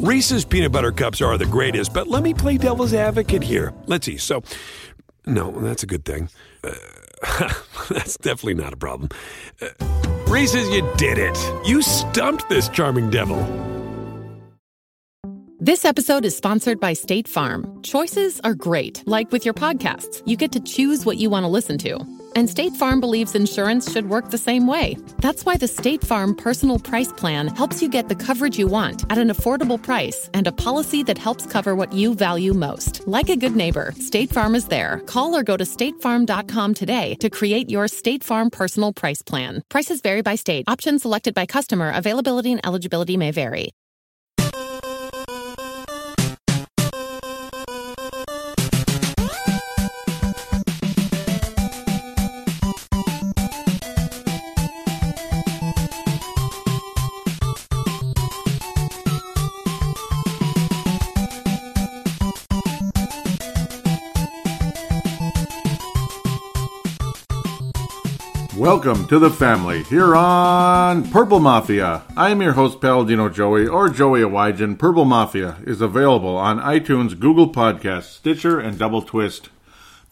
Reese's peanut butter cups are the greatest, but let me play devil's advocate here. Let's see. So, no, that's a good thing. Uh, that's definitely not a problem. Uh, Reese's, you did it. You stumped this charming devil. This episode is sponsored by State Farm. Choices are great, like with your podcasts. You get to choose what you want to listen to. And State Farm believes insurance should work the same way. That's why the State Farm Personal Price Plan helps you get the coverage you want at an affordable price and a policy that helps cover what you value most. Like a good neighbor, State Farm is there. Call or go to statefarm.com today to create your State Farm Personal Price Plan. Prices vary by state. Options selected by customer. Availability and eligibility may vary. Welcome to the family here on Purple Mafia. I am your host, Paladino Joey, or Joey Awajan. Purple Mafia is available on iTunes, Google Podcasts, Stitcher, and Double Twist.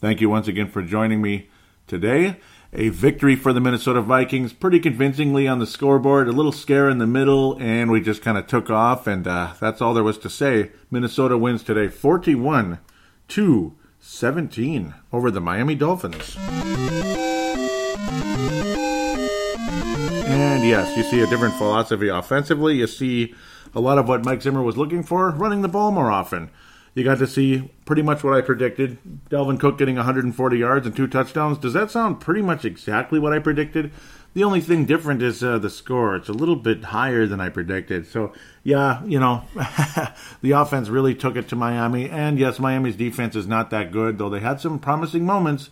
Thank you once again for joining me today. A victory for the Minnesota Vikings, pretty convincingly on the scoreboard. A little scare in the middle, and we just kind of took off, and uh, that's all there was to say. Minnesota wins today 41 to 17 over the Miami Dolphins. And yes, you see a different philosophy offensively. You see a lot of what Mike Zimmer was looking for, running the ball more often. You got to see pretty much what I predicted. Dalvin Cook getting 140 yards and two touchdowns. Does that sound pretty much exactly what I predicted? The only thing different is uh, the score. It's a little bit higher than I predicted. So, yeah, you know, the offense really took it to Miami. And yes, Miami's defense is not that good, though they had some promising moments.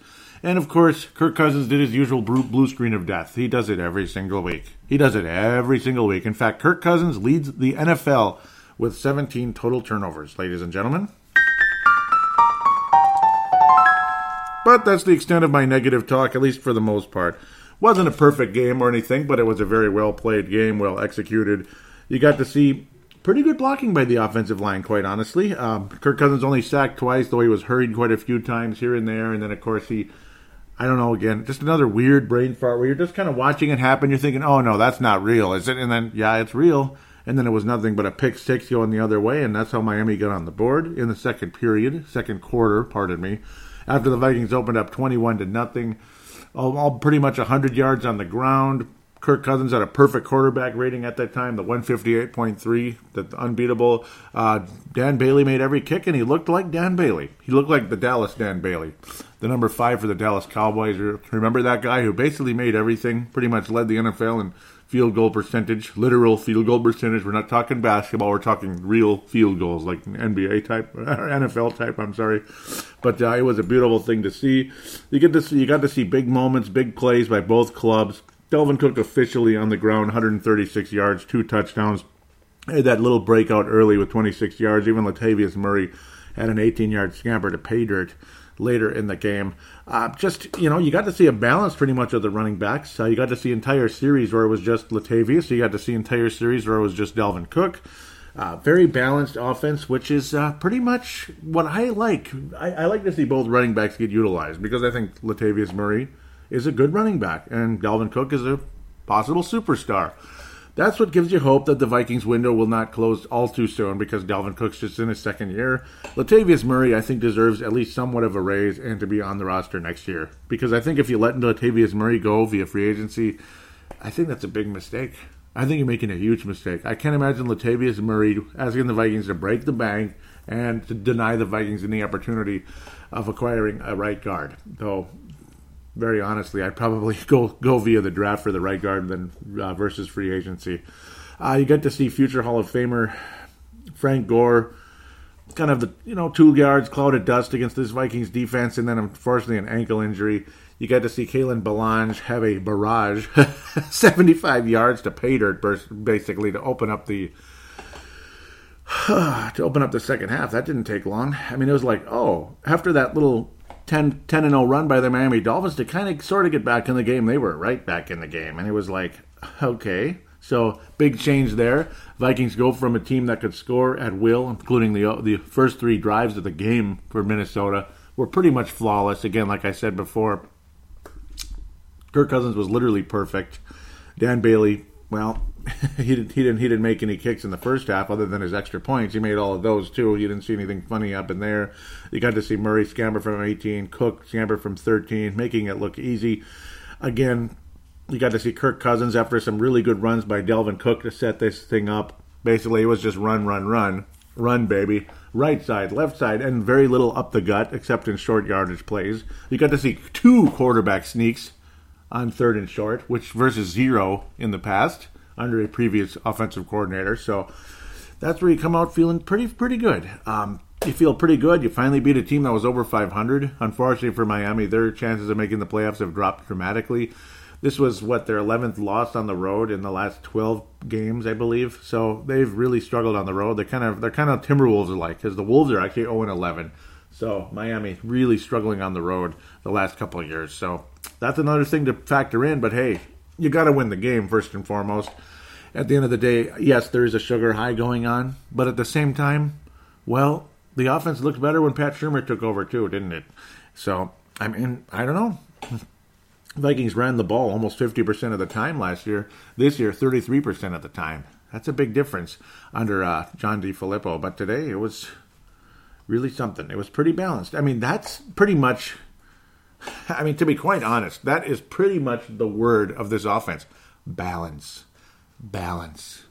And of course, Kirk Cousins did his usual blue screen of death. He does it every single week. He does it every single week. In fact, Kirk Cousins leads the NFL with 17 total turnovers, ladies and gentlemen. But that's the extent of my negative talk, at least for the most part. Wasn't a perfect game or anything, but it was a very well played game, well executed. You got to see pretty good blocking by the offensive line, quite honestly. Um, Kirk Cousins only sacked twice, though he was hurried quite a few times here and there. And then, of course, he I don't know, again, just another weird brain fart where you're just kind of watching it happen. You're thinking, oh, no, that's not real, is it? And then, yeah, it's real. And then it was nothing but a pick six going the other way, and that's how Miami got on the board in the second period, second quarter, pardon me. After the Vikings opened up 21 to nothing, all, all pretty much 100 yards on the ground. Kirk Cousins had a perfect quarterback rating at that time, the 158.3, the unbeatable. Uh, Dan Bailey made every kick, and he looked like Dan Bailey. He looked like the Dallas Dan Bailey the number five for the Dallas Cowboys. Remember that guy who basically made everything, pretty much led the NFL in field goal percentage, literal field goal percentage. We're not talking basketball, we're talking real field goals, like NBA type, or NFL type. I'm sorry, but uh, it was a beautiful thing to see. You get to see, you got to see big moments, big plays by both clubs. Dalvin Cook officially on the ground, 136 yards, two touchdowns. Had that little breakout early with 26 yards. Even Latavius Murray had an 18 yard scamper to pay dirt later in the game. Uh, just, you know, you got to see a balance pretty much of the running backs. Uh, you got to see entire series where it was just Latavius. You got to see entire series where it was just Dalvin Cook. Uh, very balanced offense, which is uh, pretty much what I like. I, I, like to see both running backs get utilized because I think Latavius Murray is a good running back and Dalvin Cook is a possible superstar. That's what gives you hope that the Vikings window will not close all too soon because Dalvin Cook's just in his second year. Latavius Murray, I think, deserves at least somewhat of a raise and to be on the roster next year. Because I think if you let Latavius Murray go via free agency, I think that's a big mistake. I think you're making a huge mistake. I can't imagine Latavius Murray asking the Vikings to break the bank and to deny the Vikings any opportunity of acquiring a right guard. Though very honestly, I'd probably go go via the draft for the right guard than uh, versus free agency. Uh, you get to see future Hall of Famer Frank Gore, kind of the you know two yards cloud of dust against this Vikings defense, and then unfortunately an ankle injury. You get to see Kalen Ballage have a barrage, 75 yards to pay dirt, basically to open up the to open up the second half. That didn't take long. I mean, it was like, oh, after that little 10, 10 and 0 run by the Miami Dolphins to kind of sort of get back in the game. They were right back in the game. And it was like, okay, So big change there. Vikings go from a team that could score at will, including the the first three drives of the game for Minnesota, were pretty much flawless. Again, like I said before, Kirk Cousins was literally perfect. Dan Bailey, well, he didn't he didn't he didn't make any kicks in the first half other than his extra points. He made all of those too. You didn't see anything funny up in there. You got to see Murray scamper from 18, Cook scamper from 13, making it look easy. Again, you got to see Kirk Cousins after some really good runs by Dalvin Cook to set this thing up. Basically, it was just run, run, run, run, baby. Right side, left side, and very little up the gut except in short yardage plays. You got to see two quarterback sneaks on third and short, which versus zero in the past under a previous offensive coordinator. So that's where you come out feeling pretty pretty good. Um, you feel pretty good. You finally beat a team that was over 500. Unfortunately for Miami, their chances of making the playoffs have dropped dramatically. This was what their 11th loss on the road in the last 12 games, I believe. So they've really struggled on the road. They're kind of they're kind of Timberwolves like because the Wolves are actually 0 11. So Miami really struggling on the road the last couple of years. So that's another thing to factor in. But hey, you got to win the game first and foremost. At the end of the day, yes, there is a sugar high going on, but at the same time, well, the offense looked better when Pat Shurmur took over too, didn't it? So I mean, I don't know. Vikings ran the ball almost 50% of the time last year. This year, 33% of the time. That's a big difference under uh, John DeFilippo. But today, it was really something. It was pretty balanced. I mean, that's pretty much I mean, to be quite honest, that is pretty much the word of this offense balance. Balance.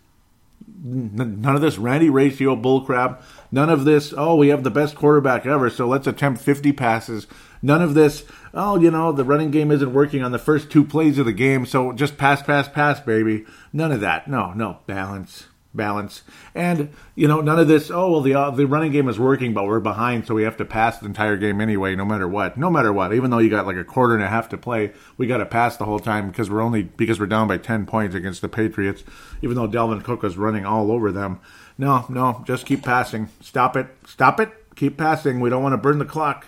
None of this Randy ratio bullcrap. None of this, oh, we have the best quarterback ever, so let's attempt 50 passes. None of this, oh, you know, the running game isn't working on the first two plays of the game, so just pass, pass, pass, baby. None of that. No, no, balance balance. And you know, none of this. Oh well, the uh, the running game is working, but we're behind, so we have to pass the entire game anyway, no matter what. No matter what, even though you got like a quarter and a half to play, we got to pass the whole time because we're only because we're down by ten points against the Patriots. Even though Dalvin Cook was running all over them. No, no, just keep passing. Stop it. Stop it. Keep passing. We don't want to burn the clock.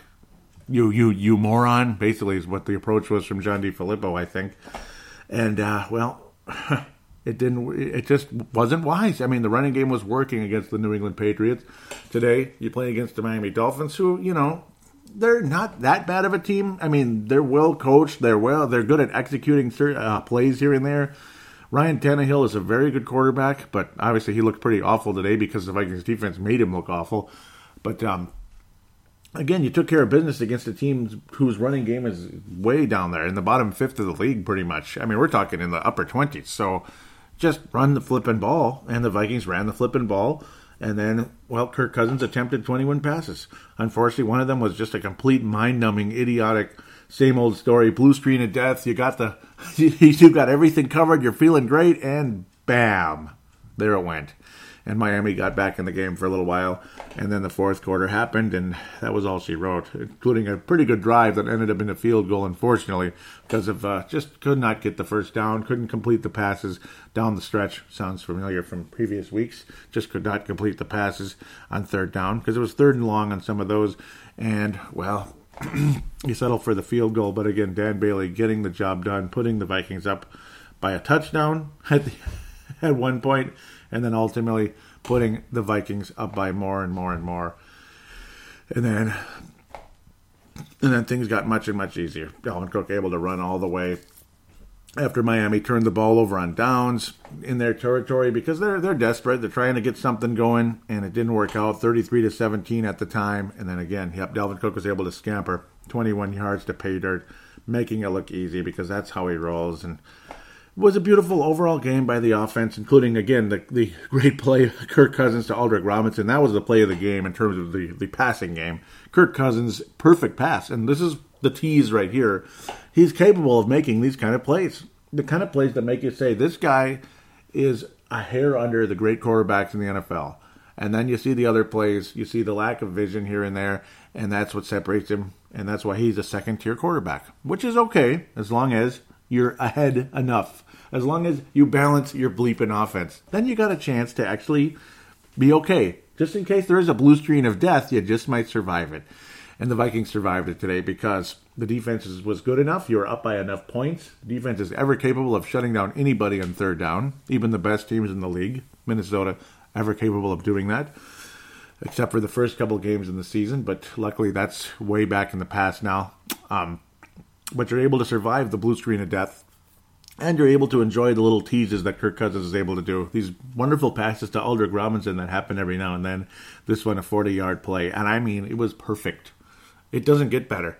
You, you, you moron. Basically, is what the approach was from John DeFilippo, I think. And uh, well. It didn't. It just wasn't wise. I mean, the running game was working against the New England Patriots. Today, you play against the Miami Dolphins, who you know they're not that bad of a team. I mean, they're well coached. They're well. They're good at executing uh, plays here and there. Ryan Tannehill is a very good quarterback, but obviously he looked pretty awful today because the Vikings defense made him look awful. But um, again, you took care of business against a team whose running game is way down there in the bottom fifth of the league, pretty much. I mean, we're talking in the upper twenties. So just run the flipping ball, and the Vikings ran the flipping ball. And then, well, Kirk Cousins attempted 21 passes. Unfortunately, one of them was just a complete mind-numbing, idiotic, same old story, blue screen of death. You got the, you've got everything covered. You're feeling great, and bam, there it went and Miami got back in the game for a little while. And then the fourth quarter happened, and that was all she wrote, including a pretty good drive that ended up in a field goal, unfortunately, because of uh, just could not get the first down, couldn't complete the passes down the stretch. Sounds familiar from previous weeks. Just could not complete the passes on third down because it was third and long on some of those. And, well, he settled for the field goal, but again, Dan Bailey getting the job done, putting the Vikings up by a touchdown at, the, at one point and then ultimately putting the Vikings up by more and more and more. And then and then things got much and much easier. Dalvin Cook able to run all the way after Miami turned the ball over on downs in their territory because they're they're desperate. They're trying to get something going, and it didn't work out. Thirty three to seventeen at the time, and then again, yep, Dalvin Cook was able to scamper twenty one yards to pay dirt, making it look easy because that's how he rolls. And was a beautiful overall game by the offense, including again the, the great play Kirk Cousins to Aldrick Robinson. That was the play of the game in terms of the, the passing game. Kirk Cousins perfect pass, and this is the tease right here. He's capable of making these kind of plays, the kind of plays that make you say this guy is a hair under the great quarterbacks in the NFL. And then you see the other plays, you see the lack of vision here and there, and that's what separates him, and that's why he's a second tier quarterback, which is okay as long as you're ahead enough as long as you balance your bleeping offense, then you got a chance to actually be okay. Just in case there is a blue screen of death, you just might survive it. And the Vikings survived it today because the defense was good enough. You were up by enough points. defense is ever capable of shutting down anybody on third down, even the best teams in the league. Minnesota ever capable of doing that, except for the first couple games in the season. But luckily, that's way back in the past now. Um, but you're able to survive the blue screen of death and you're able to enjoy the little teases that Kirk Cousins is able to do. These wonderful passes to Aldrick Robinson that happen every now and then. This one, a 40 yard play. And I mean, it was perfect. It doesn't get better.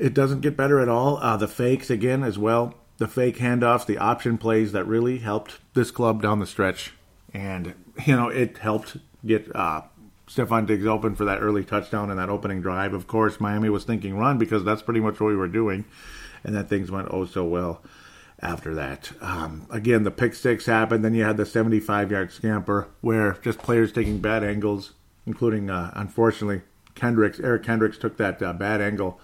It doesn't get better at all. Uh, the fakes, again, as well. The fake handoffs, the option plays that really helped this club down the stretch. And, you know, it helped get uh, Stefon Diggs open for that early touchdown and that opening drive. Of course, Miami was thinking run because that's pretty much what we were doing and then things went oh so well after that. Um, again, the pick six happened. Then you had the 75 yard scamper where just players taking bad angles, including, uh, unfortunately, Kendricks. Eric Kendricks took that uh, bad angle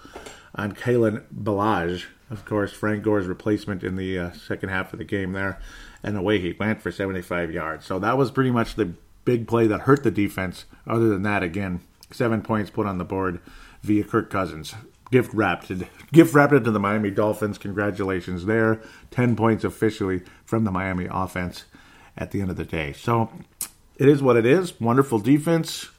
on Kalen Ballage, of course, Frank Gore's replacement in the uh, second half of the game there. And away he went for 75 yards. So that was pretty much the big play that hurt the defense. Other than that, again, seven points put on the board via Kirk Cousins gift wrapped gift wrapped to the Miami Dolphins. Congratulations there. 10 points officially from the Miami offense at the end of the day. So it is what it is. Wonderful defense.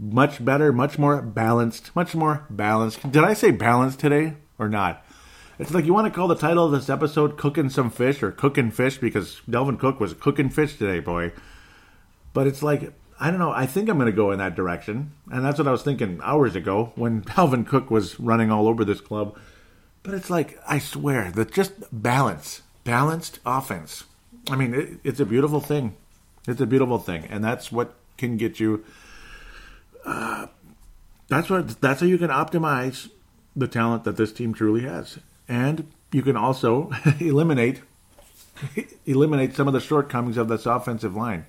Much better, much more balanced, much more balanced. Did I say balanced today or not? It's like you want to call the title of this episode Cooking Some Fish or Cooking Fish because Dalvin Cook was cooking fish today, boy. But it's like I don't know. I think I'm going to go in that direction. And that's what I was thinking hours ago when Dalvin Cook was running all over this club. But it's like, I swear, that just balance, balanced offense. I mean, it, it's a beautiful thing. It's a beautiful thing. And that's what can get you. Uh, that's what. That's how you can optimize the talent that this team truly has, and you can also eliminate eliminate some of the shortcomings of this offensive line.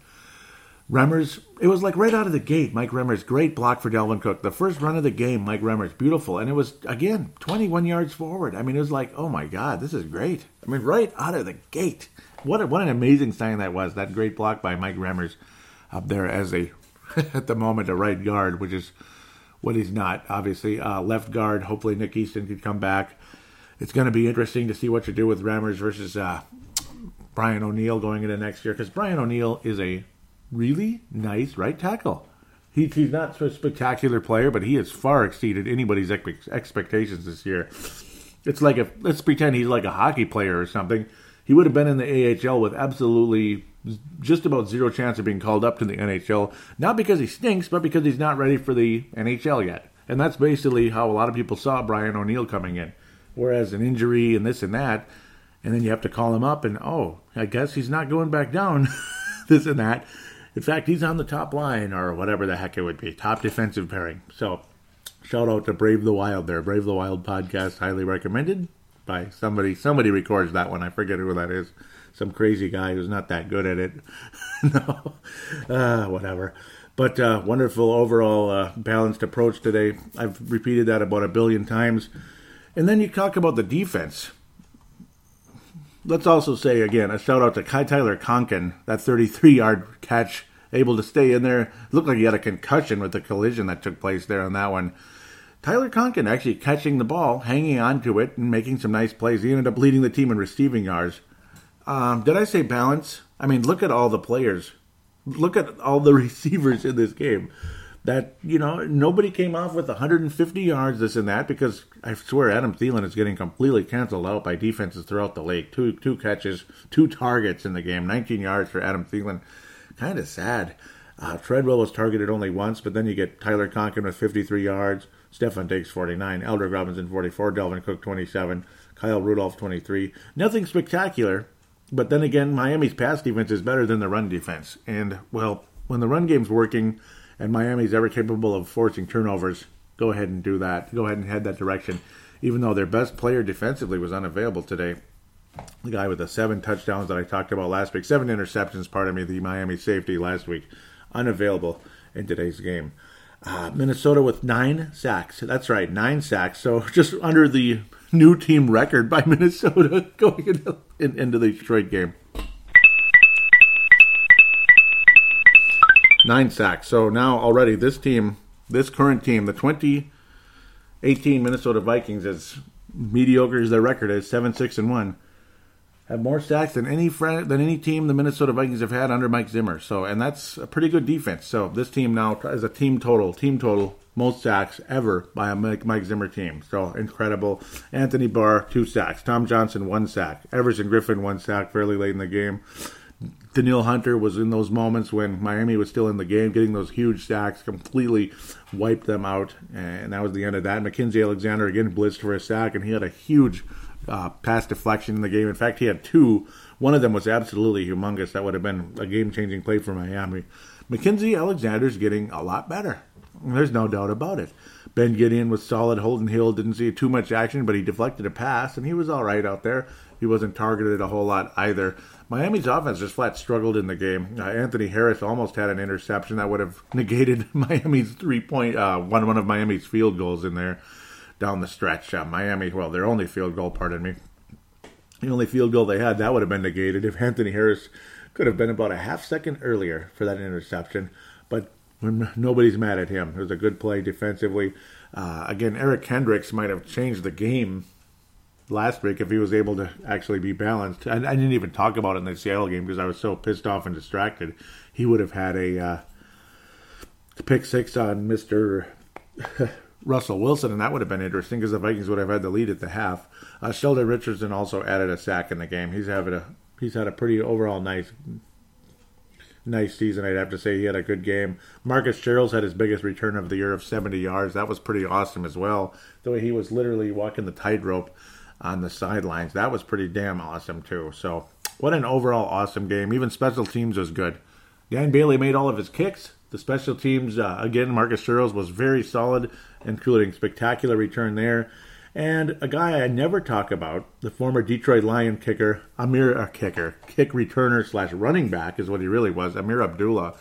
Remmers, it was like right out of the gate. Mike Remmers, great block for Dalvin Cook. The first run of the game, Mike Remmers, beautiful. And it was, again, 21 yards forward. I mean, it was like, oh my God, this is great. I mean, right out of the gate. What, a, what an amazing sign that was. That great block by Mike Remmers up there as a, at the moment, a right guard, which is what he's not, obviously. Uh, left guard, hopefully Nick Easton could come back. It's going to be interesting to see what you do with Remmers versus uh, Brian O'Neill going into next year because Brian O'Neill is a really nice right tackle. He, he's not a spectacular player, but he has far exceeded anybody's expectations this year. It's like if let's pretend he's like a hockey player or something. He would have been in the AHL with absolutely just about zero chance of being called up to the NHL, not because he stinks, but because he's not ready for the NHL yet. And that's basically how a lot of people saw Brian O'Neill coming in. Whereas an injury and this and that, and then you have to call him up and oh, I guess he's not going back down, this and that. In fact, he's on the top line or whatever the heck it would be, top defensive pairing. So, shout out to Brave the Wild there. Brave the Wild podcast, highly recommended by somebody. Somebody records that one. I forget who that is. Some crazy guy who's not that good at it. no, uh, whatever. But uh, wonderful overall uh, balanced approach today. I've repeated that about a billion times. And then you talk about the defense let's also say again a shout out to Kai Tyler Conklin, that 33 yard catch, able to stay in there. Looked like he had a concussion with the collision that took place there on that one. Tyler Conklin actually catching the ball, hanging on to it, and making some nice plays. He ended up leading the team in receiving yards. Um, did I say balance? I mean, look at all the players. Look at all the receivers in this game that you know nobody came off with 150 yards, this and that, because I swear Adam Thielen is getting completely canceled out by defenses throughout the league. Two two catches, two targets in the game, 19 yards for Adam Thielen. Kind of sad. Uh, Treadwell was targeted only once, but then you get Tyler Conklin with 53 yards, Stefon Diggs 49, Aldrick Robinson 44, Dalvin Cook 27, Kyle Rudolph 23. Nothing spectacular, but then again, Miami's pass defense is better than the run defense. And, well, when the run game's working, and Miami's ever capable of forcing turnovers, go ahead and do that. Go ahead and head that direction. Even though their best player defensively was unavailable today, the guy with the seven touchdowns that I talked about last week, seven interceptions, pardon me, the Miami safety last week, unavailable in today's game. Uh, Minnesota with nine sacks. That's right, nine sacks. So just under the new team record by Minnesota going into, in, into the Detroit game. Nine sacks. So now already this team this current team, the 2018 Minnesota Vikings, as mediocre as their record is, seven six and one, have more sacks than any friend, than any team the Minnesota Vikings have had under Mike Zimmer. So, and that's a pretty good defense. So, this team now is a team total, team total most sacks ever by a Mike, Mike Zimmer team. So incredible. Anthony Barr two sacks. Tom Johnson one sack. Everson Griffen one sack fairly late in the game. Danielle Hunter was in those moments when Miami was still in the game, getting those huge sacks, completely wiped them out, and that was the end of that. Mackensie Alexander again blitzed for a sack, and he had a huge uh, pass deflection in the game. In fact, he had two. One of them was absolutely humongous. That would have been a game-changing play for Miami. Mackensie Alexander's getting a lot better. There's no doubt about it. Ben Gedeon was solid. Holton Hill didn't see too much action, but he deflected a pass, and he was all right out there. He wasn't targeted a whole lot either. Miami's offense just flat struggled in the game. Uh, Anthony Harris almost had an interception that would have negated Miami's three point uh, one one of Miami's field goals in there down the stretch. Uh, Miami, well, their only field goal, pardon me, the only field goal they had that would have been negated if Anthony Harris could have been about a half second earlier for that interception. But nobody's mad at him. It was a good play defensively. Uh, again, Eric Kendricks might have changed the game last week if he was able to actually be balanced. I, I didn't even talk about it in the Seattle game because I was so pissed off and distracted. He would have had a uh, pick six on Mister Russell Wilson, and that would have been interesting because the Vikings would have had the lead at the half. Uh, Sheldon Richardson also added a sack in the game. He's having a he's had a pretty overall nice nice season, I'd have to say. He had a good game. Marcus Sherels had his biggest return of the year of 70 yards. That was pretty awesome as well. The way he was literally walking the tightrope on the sidelines. That was pretty damn awesome, too. So, what an overall awesome game. Even special teams was good. Dan Bailey made all of his kicks. The special teams, uh, again, Marcus Sherels was very solid, including spectacular return there. And a guy I never talk about, the former Detroit Lion kicker, Ameer uh, kicker, kick returner slash running back is what he really was, Ameer Abdullah.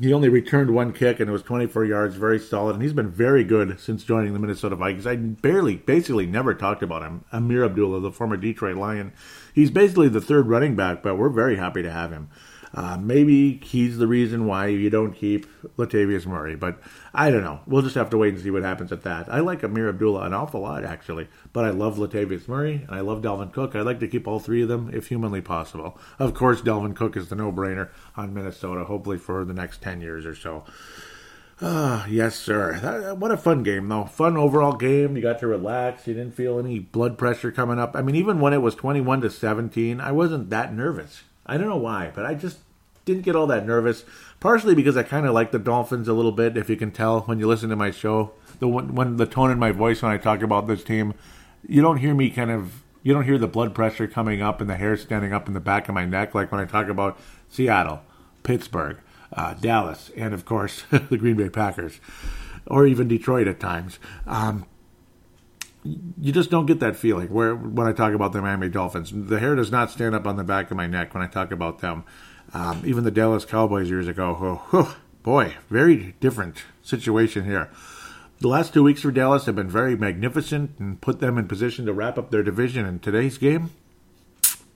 He only returned one kick and it was 24 yards, very solid, and he's been very good since joining the Minnesota Vikings. I barely, basically never talked about him. Ameer Abdullah, the former Detroit Lion. He's basically the third running back, but we're very happy to have him. Uh, maybe he's the reason why you don't keep Latavius Murray, but I don't know. We'll just have to wait and see what happens at that. I like Ameer Abdullah an awful lot, actually, but I love Latavius Murray and I love Dalvin Cook. I'd like to keep all three of them if humanly possible. Of course, Dalvin Cook is the no-brainer on Minnesota, hopefully for the next 10 years or so. Ah, uh, yes, sir. That, what a fun game, though. Fun overall game. You got to relax. You didn't feel any blood pressure coming up. I mean, even when it was 21 to 17, I wasn't that nervous. I don't know why, but I just didn't get all that nervous. Partially because I kind of like the Dolphins a little bit, if you can tell when you listen to my show. The when the tone in my voice when I talk about this team, you don't hear me kind of you don't hear the blood pressure coming up and the hair standing up in the back of my neck like when I talk about Seattle, Pittsburgh, uh, Dallas, and of course the Green Bay Packers, or even Detroit at times. Um, you just don't get that feeling where when I talk about the Miami Dolphins. The hair does not stand up on the back of my neck when I talk about them. Um, even the Dallas Cowboys years ago, oh, oh, boy, very different situation here. The last two weeks for Dallas have been very magnificent and put them in position to wrap up their division. In today's game,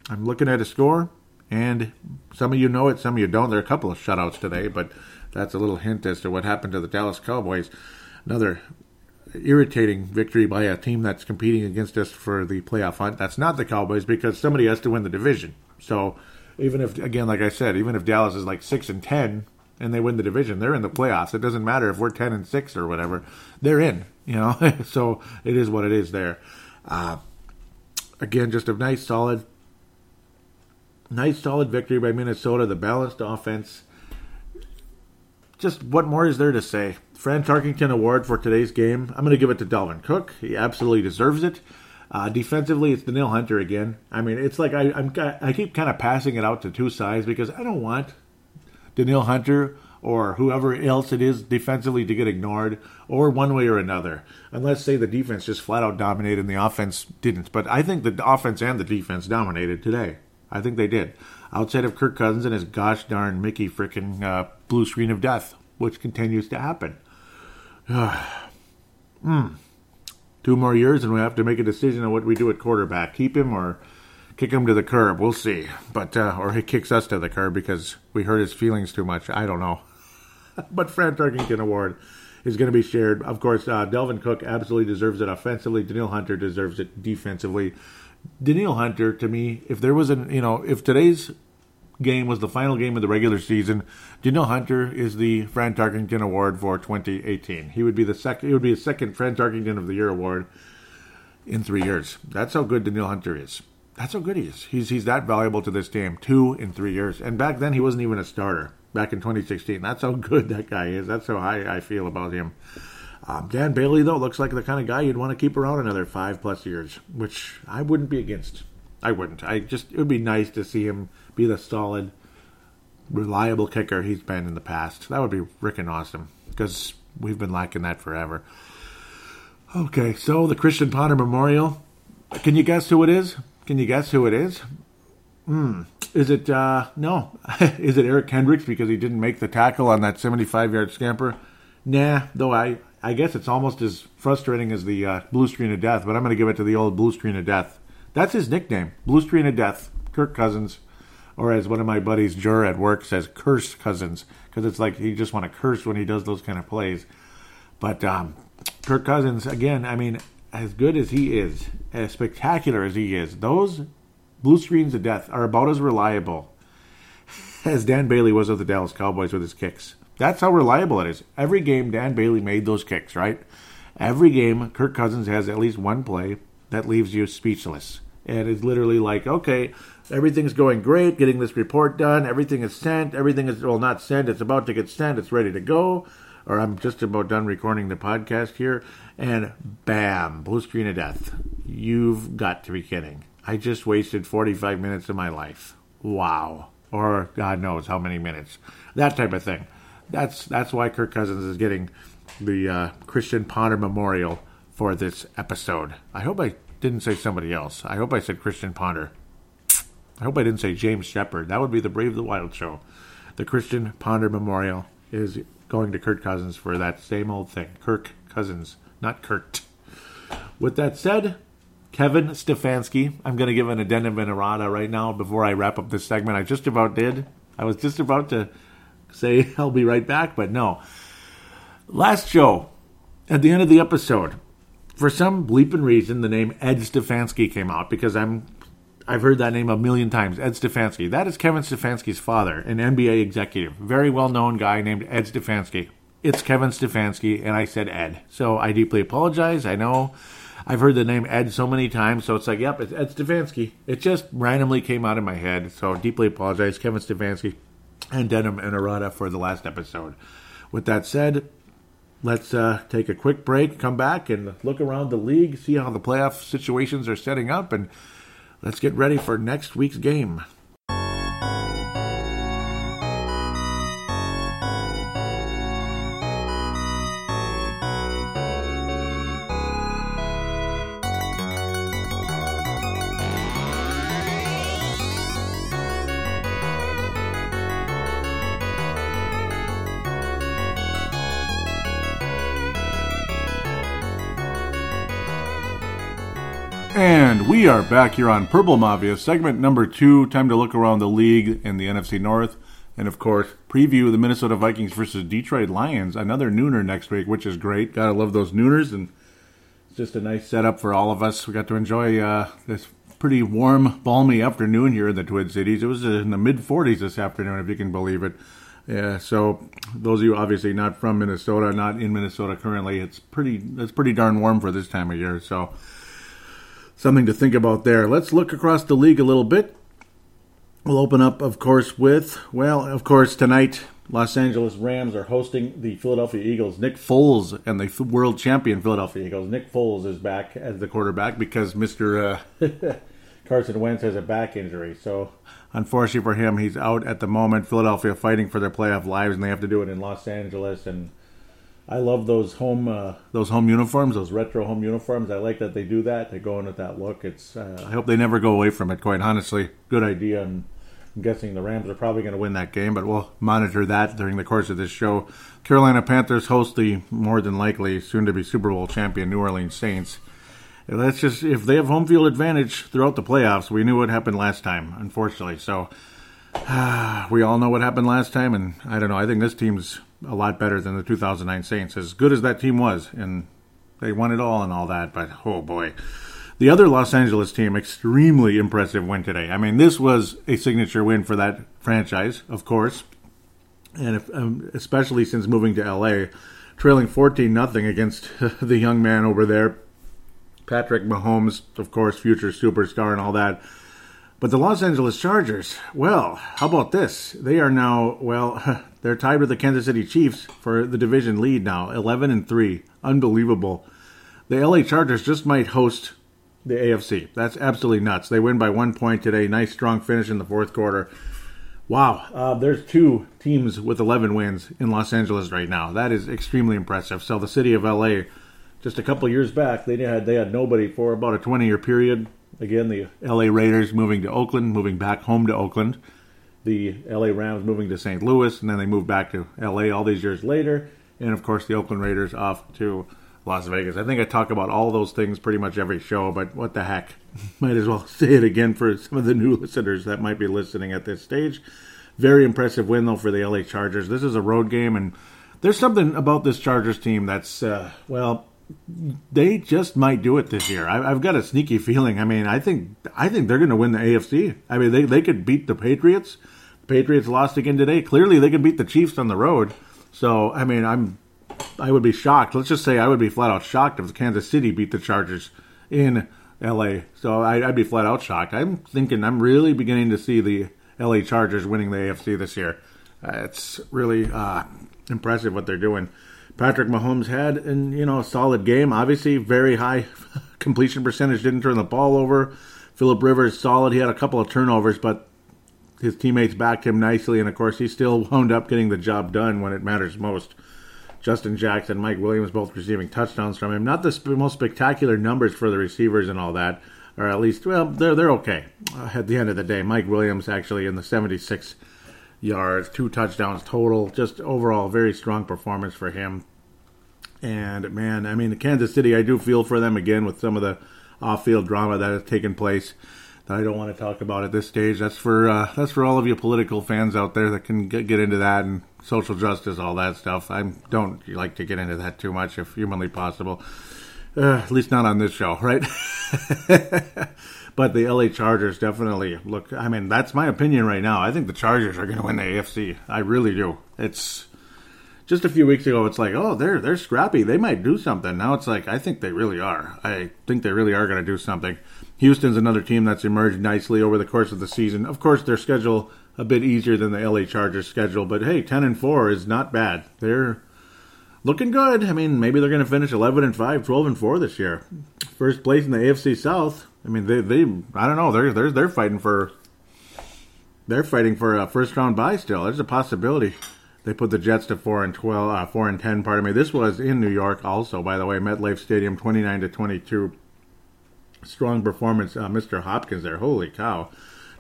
I'm looking at a score, and some of you know it, some of you don't. There are a couple of shutouts today, but that's a little hint as to what happened to the Dallas Cowboys. Another irritating victory by a team that's competing against us for the playoff hunt. That's not the Cowboys because somebody has to win the division. So even if again, like I said, even if Dallas is like six and ten and they win the division, they're in the playoffs. It doesn't matter if we're ten and six or whatever, they're in. You know, so it is what it is there. Uh, again, just a nice solid, nice solid victory by Minnesota. The balanced offense. Just what more is there to say? Fran Tarkenton Award for today's game. I'm going to give it to Dalvin Cook. He absolutely deserves it. Uh, defensively, it's Danielle Hunter again. I mean, it's like I, I'm, I keep kind of passing it out to two sides because I don't want Danielle Hunter or whoever else it is defensively to get ignored or one way or another. Unless, say, the defense just flat out dominated and the offense didn't. But I think the offense and the defense dominated today. I think they did. Outside of Kirk Cousins and his gosh darn Mickey freaking uh, blue screen of death, which continues to happen. Hmm two more years, and we have to make a decision on what we do at quarterback: keep him or kick him to the curb. We'll see. But uh, or he kicks us to the curb because we hurt his feelings too much. I don't know. but Fran Tarkenton Award is going to be shared. Of course, uh, Dalvin Cook absolutely deserves it offensively. Danielle Hunter deserves it defensively. Danielle Hunter, to me, if there was an, you know, if today's game was the final game of the regular season, Danielle Hunter is the Fran Tarkenton Award for 2018. He would be the second. It would be the second Fran Tarkenton of the Year award in three years. That's how good Danielle Hunter is. That's how good he is. He's he's that valuable to this team. Two in three years, and back then he wasn't even a starter. Back in 2016, that's how good that guy is. That's how high I feel about him. Um, Dan Bailey, though, looks like the kind of guy you'd want to keep around another five plus years, which I wouldn't be against. I wouldn't. I just it would be nice to see him be the solid, reliable kicker he's been in the past. That would be freaking awesome because we've been lacking that forever. Okay, so the Christian Ponder Memorial. Can you guess who it is? Can you guess who it is? Hmm. Is it uh no? is it Eric Kendricks because he didn't make the tackle on that 75-yard scamper? Nah, though I I guess it's almost as frustrating as the uh, blue screen of death, but I'm going to give it to the old blue screen of death. That's his nickname, blue screen of death. Kirk Cousins, or as one of my buddies Jur at work says, curse Cousins, because it's like he just want to curse when he does those kind of plays. But um, Kirk Cousins, again, I mean, as good as he is, as spectacular as he is, those blue screens of death are about as reliable as Dan Bailey was with the Dallas Cowboys with his kicks. That's how reliable it is. Every game, Dan Bailey made those kicks, right? Every game, Kirk Cousins has at least one play that leaves you speechless. And it's literally like, okay, everything's going great, getting this report done, everything is sent, everything is, well, not sent, it's about to get sent, it's ready to go or I'm just about done recording the podcast here, and bam, blue screen of death. You've got to be kidding. I just wasted 45 minutes of my life. Wow. Or God knows how many minutes. That type of thing. That's that's why Kirk Cousins is getting the uh, Christian Ponder Memorial for this episode. I hope I didn't say somebody else. I hope I said Christian Ponder. I hope I didn't say James Shepard. That would be the Brave the Wild show. The Christian Ponder Memorial is going to Kirk Cousins for that same old thing. Kirk Cousins, not Kurt. With that said, Kevin Stefanski, I'm going to give an addendum and errata right now before I wrap up this segment. I just about did. I was just about to say I'll be right back, but no. Last show, at the end of the episode, for some bleeping reason, the name Ed Stefanski came out because I'm I've heard that name a million times. Ed Stefanski. That is Kevin Stefanski's father, an NBA executive, very well known guy named Ed Stefanski. It's Kevin Stefanski, and I said Ed. So I deeply apologize. I know I've heard the name Ed so many times, so it's like, yep, it's Ed Stefanski. It just randomly came out of my head. So deeply apologize, Kevin Stefanski and Denim and Arata for the last episode. With that said, let's uh, take a quick break, come back, and look around the league, see how the playoff situations are setting up, and Let's get ready for next week's game. We are back here on Purple Mafia, segment number two. Time to look around the league and the NFC North. And of course, preview the Minnesota Vikings versus Detroit Lions. Another nooner next week, which is great. Gotta love those nooners. And it's just a nice setup for all of us. We got to enjoy uh, this pretty warm, balmy afternoon here in the Twin Cities. It was in the mid 40s this afternoon, if you can believe it. Yeah, so those of you obviously not from Minnesota, not in Minnesota currently, it's pretty it's pretty darn warm for this time of year. So something to think about there. Let's look across the league a little bit. We'll open up, of course, with, well, of course, tonight, Los Angeles Rams are hosting the Philadelphia Eagles. Nick Foles and the world champion Philadelphia Eagles. Nick Foles is back as the quarterback because Mr. Uh, Carson Wentz has a back injury. So, unfortunately for him, he's out at the moment. Philadelphia fighting for their playoff lives, and they have to do it in Los Angeles. And I love those home uh, those home uniforms, those retro home uniforms. I like that they do that. They go in with that look. It's uh, I hope they never go away from it. Quite honestly, good idea. And I'm guessing the Rams are probably going to win that game, but we'll monitor that during the course of this show. Carolina Panthers host the more than likely soon to be Super Bowl champion New Orleans Saints. That's just if they have home field advantage throughout the playoffs. We knew what happened last time, unfortunately. So we all know what happened last time, and I don't know. I think this team's a lot better than the 2009 Saints. As good as that team was, and they won it all and all that, but oh boy. The other Los Angeles team, extremely impressive win today. I mean, this was a signature win for that franchise, of course, and if, um, especially since moving to LA, trailing 14 nothing against the young man over there, Patrick Mahomes, of course, future superstar and all that. But the Los Angeles Chargers, well, how about this? They are now, well, they're tied with the Kansas City Chiefs for the division lead now, 11 and 3. Unbelievable. The LA Chargers just might host the AFC. That's absolutely nuts. They win by one point today. Nice strong finish in the fourth quarter. Wow, uh, there's two teams with 11 wins in Los Angeles right now. That is extremely impressive. So the city of LA, just a couple years back, they had they had nobody for about a 20 year period. Again, the LA Raiders moving to Oakland, moving back home to Oakland. The LA Rams moving to St. Louis, and then they moved back to LA all these years later. And of course, the Oakland Raiders off to Las Vegas. I think I talk about all those things pretty much every show, but what the heck? Might as well say it again for some of the new listeners that might be listening at this stage. Very impressive win, though, for the LA Chargers. This is a road game, and there's something about this Chargers team that's, uh, well, they just might do it this year. I, have got a sneaky feeling. I mean, I think I think they're going to win the AFC. I mean, they they could beat the Patriots. The Patriots lost again today. Clearly, they could beat the Chiefs on the road. So, I mean, I'm I would be shocked. Let's just say I would be flat out shocked if Kansas City beat the Chargers in L.A. So I, would be flat out shocked. I'm thinking I'm really beginning to see the L.A. Chargers winning the AFC this year. Uh, it's really uh, impressive what they're doing. Patrick Mahomes had, and you know, a solid game. Obviously, very high completion percentage. Didn't turn the ball over. Philip Rivers solid. He had a couple of turnovers, but his teammates backed him nicely, and of course, he still wound up getting the job done when it matters most. Justin Jackson, Mike Williams, both receiving touchdowns from him. Not the sp- most spectacular numbers for the receivers and all that, or at least, well, they're they're okay. Uh, at the end of the day, Mike Williams actually in the 76 yards, two touchdowns total. Just overall, very strong performance for him. And man, I mean, Kansas City, I do feel for them again with some of the off-field drama that has taken place. That I don't want to talk about at this stage. That's for uh, that's for all of you political fans out there that can get, get into that and social justice, all that stuff. I don't like to get into that too much if humanly possible. Uh, at least not on this show, right? but the LA Chargers definitely look. I mean, that's my opinion right now. I think the Chargers are going to win the AFC. I really do. It's just a few weeks ago. It's like, oh, they're they're scrappy. They might do something. Now it's like, I think they really are. I think they really are going to do something. Houston's another team that's emerged nicely over the course of the season. Of course, their schedule a bit easier than the LA Chargers schedule, but hey, 10 and 4 is not bad. They're looking good. I mean, maybe they're going to finish 11 and 5, 12 and 4 this year. First place in the AFC South. I mean, they they I don't know. They're they're they're fighting for they're fighting for a first round bye still. There's a possibility. They put the Jets to 4 and 12 uh, 4 and 10, pardon me. This was in New York also, by the way, MetLife Stadium 29 to 22. Strong performance uh, Mr. Hopkins there. Holy cow.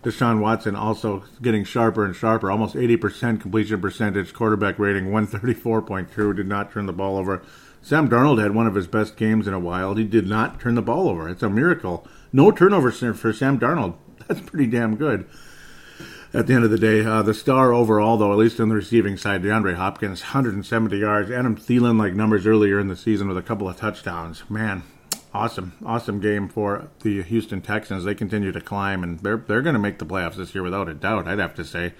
Deshaun Watson also getting sharper and sharper, almost 80% completion percentage, quarterback rating 134.2, did not turn the ball over. Sam Darnold had one of his best games in a while. He did not turn the ball over. It's a miracle. No turnovers for Sam Darnold. That's pretty damn good. At the end of the day, uh, the star overall, though, at least on the receiving side, DeAndre Hopkins, 170 yards. Adam Thielen, like numbers earlier in the season with a couple of touchdowns. Man, awesome, awesome game for the Houston Texans. They continue to climb, and they're they're going to make the playoffs this year without a doubt. I'd have to say.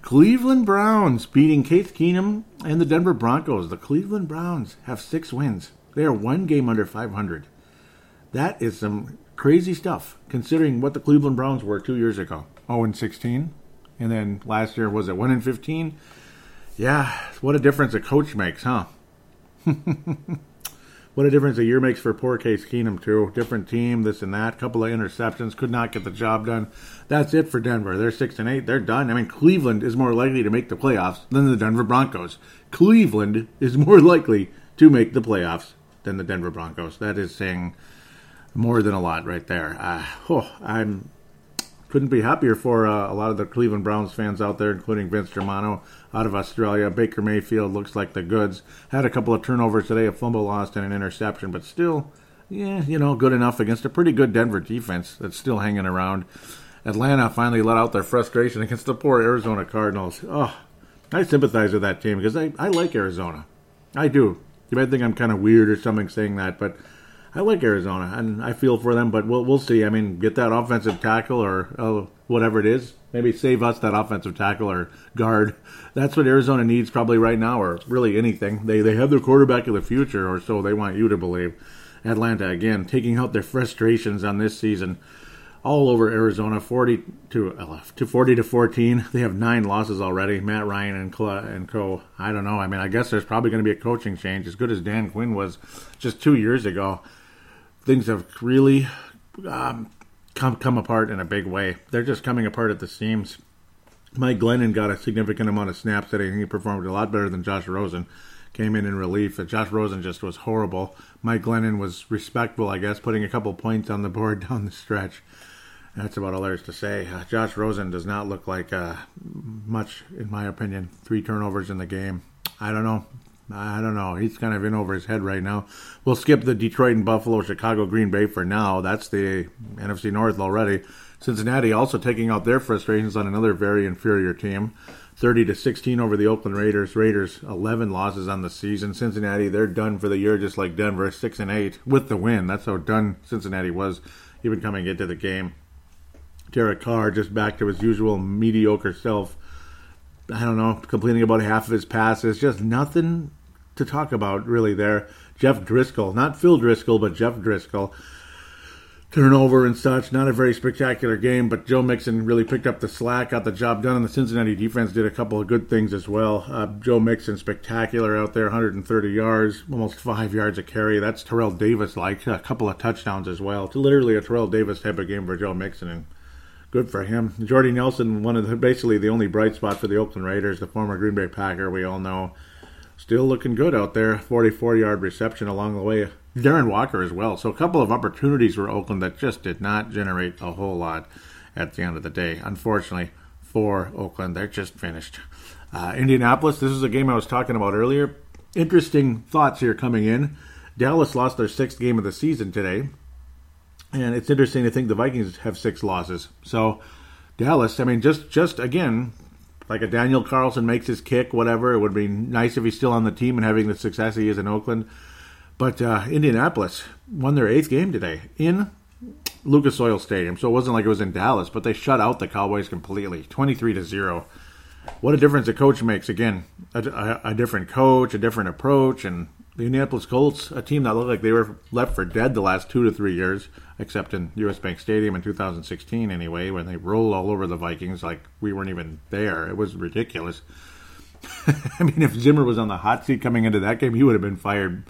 Cleveland Browns beating Case Keenum and the Denver Broncos. The Cleveland Browns have six wins. They are one game under 500. That is some crazy stuff, considering what the Cleveland Browns were two years ago. 0 and 16, and then last year was it 1 and 15? Yeah, what a difference a coach makes, huh? What a difference a year makes for poor Case Keenum, too. Different team, this and that. Couple of interceptions, could not get the job done. That's it for Denver. They're six and eight. They're done. I mean, Cleveland is more likely to make the playoffs than the Denver Broncos. Cleveland is more likely to make the playoffs than the Denver Broncos. That is saying more than a lot right there. Uh, oh, I'm couldn't be happier for uh, a lot of the Cleveland Browns fans out there, including Vince Germano out of Australia. Baker Mayfield looks like the goods. Had a couple of turnovers today, a fumble lost and an interception, but still, yeah, you know, good enough against a pretty good Denver defense that's still hanging around. Atlanta finally let out their frustration against the poor Arizona Cardinals. Oh, I sympathize with that team because I, I like Arizona. I do. You might think I'm kind of weird or something saying that, but I like Arizona and I feel for them. But we'll we'll see. I mean, get that offensive tackle or uh, whatever it is. Maybe save us that offensive tackle or guard. That's what Arizona needs probably right now, or really anything. They they have their quarterback of the future, or so they want you to believe. Atlanta again taking out their frustrations on this season all over Arizona, forty to uh, to forty to fourteen. They have nine losses already. Matt Ryan and Cla- and Co. I don't know. I mean, I guess there's probably going to be a coaching change. As good as Dan Quinn was just two years ago, things have really um, come come apart in a big way. They're just coming apart at the seams. Mike Glennon got a significant amount of snaps today, and he performed a lot better than Josh Rosen. Came in in relief. Josh Rosen just was horrible. Mike Glennon was respectful, I guess, putting a couple points on the board down the stretch. That's about all there is to say. Uh, Josh Rosen does not look like uh, much, in my opinion. Three turnovers in the game. I don't know. I don't know. He's kind of in over his head right now. We'll skip the Detroit and Buffalo, Chicago, Green Bay for now. That's the NFC North already. Cincinnati also taking out their frustrations on another very inferior team. 30 to 16 over the Oakland Raiders. Raiders 11 losses on the season. Cincinnati they're done for the year just like Denver 6 and 8 with the win. That's how done Cincinnati was even coming into the game. Derek Carr just back to his usual mediocre self. I don't know, completing about half of his passes. Just nothing to talk about really there. Jeff Driskel, not Phil Driscoll, but Jeff Driskel. Turnover and such. Not a very spectacular game, but Joe Mixon really picked up the slack, got the job done, and the Cincinnati defense did a couple of good things as well. Uh, Joe Mixon, spectacular out there, 130 yards, almost five yards a carry. That's Terrell Davis like. A couple of touchdowns as well. Literally a Terrell Davis type of game for Joe Mixon, and good for him. Jordy Nelson, one of the basically the only bright spot for the Oakland Raiders, the former Green Bay Packer, we all know. Still looking good out there. 44 yard reception along the way. Darren Waller as well. So a couple of opportunities for Oakland that just did not generate a whole lot at the end of the day. Unfortunately for Oakland, they're just finished. Uh, Indianapolis, this is a game I was talking about earlier. Interesting thoughts here coming in. Dallas lost their sixth game of the season today. And it's interesting to think the Vikings have six losses. So Dallas, I mean, just just again, like a Daniel Carlson makes his kick, whatever. It would be nice if he's still on the team and having the success he is in Oakland. But uh, Indianapolis won their eighth game today in Lucas Oil Stadium, so it wasn't like it was in Dallas, but they shut out the Cowboys completely, twenty-three to zero. What a difference a coach makes! Again, a, a, a different coach, a different approach, and the Indianapolis Colts, a team that looked like they were left for dead the last two to three years, except in U.S. Bank Stadium in 2016 anyway, when they rolled all over the Vikings like we weren't even there. It was ridiculous. I mean, if Zimmer was on the hot seat coming into that game, he would have been fired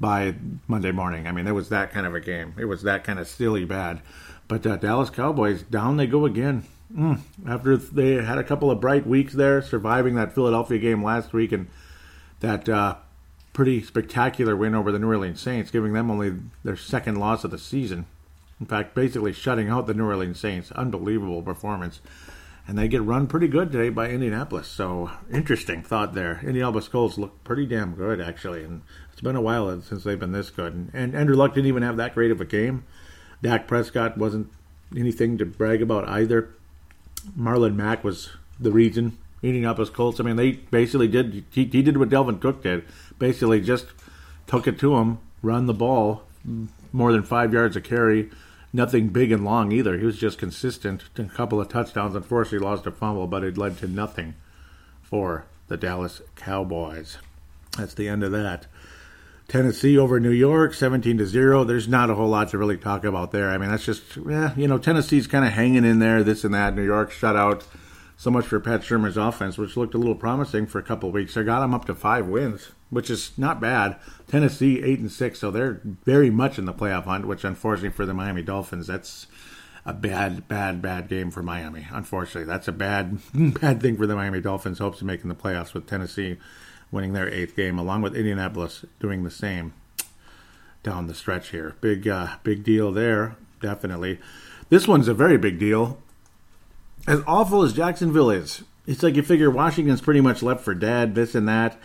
by Monday morning. I mean, it was that kind of a game. It was that kind of silly bad. But uh, Dallas Cowboys, down they go again. Mm. After they had a couple of bright weeks there, surviving that Philadelphia game last week and that uh, pretty spectacular win over the New Orleans Saints, giving them only their second loss of the season. In fact, basically shutting out the New Orleans Saints. Unbelievable performance. And they get run pretty good today by Indianapolis. So, interesting thought there. Indianapolis Colts look pretty damn good, actually. And it's been a while since they've been this good. And Andrew Luck didn't even have that great of a game. Dak Prescott wasn't anything to brag about either. Marlon Mack was the reason. Indianapolis Colts, I mean, they basically did, he, he did what Dalvin Cook did basically just took it to him, run the ball more than five yards a carry. Nothing big and long either. He was just consistent. A couple of touchdowns. Unfortunately, lost a fumble, but it led to nothing for the Dallas Cowboys. That's the end of that. Tennessee over New York, 17 to 0. There's not a whole lot to really talk about there. I mean, that's just, yeah, you know, Tennessee's kind of hanging in there, this and that. New York shut out. So much for Pat Shurmur's offense, which looked a little promising for a couple weeks. They got them up to five wins which is not bad. Tennessee eight and six, so they're very much in the playoff hunt. Which, unfortunately for the Miami Dolphins, that's a bad, bad, bad game for Miami. Unfortunately, that's a bad, bad thing for the Miami Dolphins. Hopes of making the playoffs with Tennessee winning their eighth game, along with Indianapolis doing the same down the stretch here. Big, uh, big deal there, definitely. This one's a very big deal. As awful as Jacksonville is, it's like you figure Washington's pretty much left for dead. This and that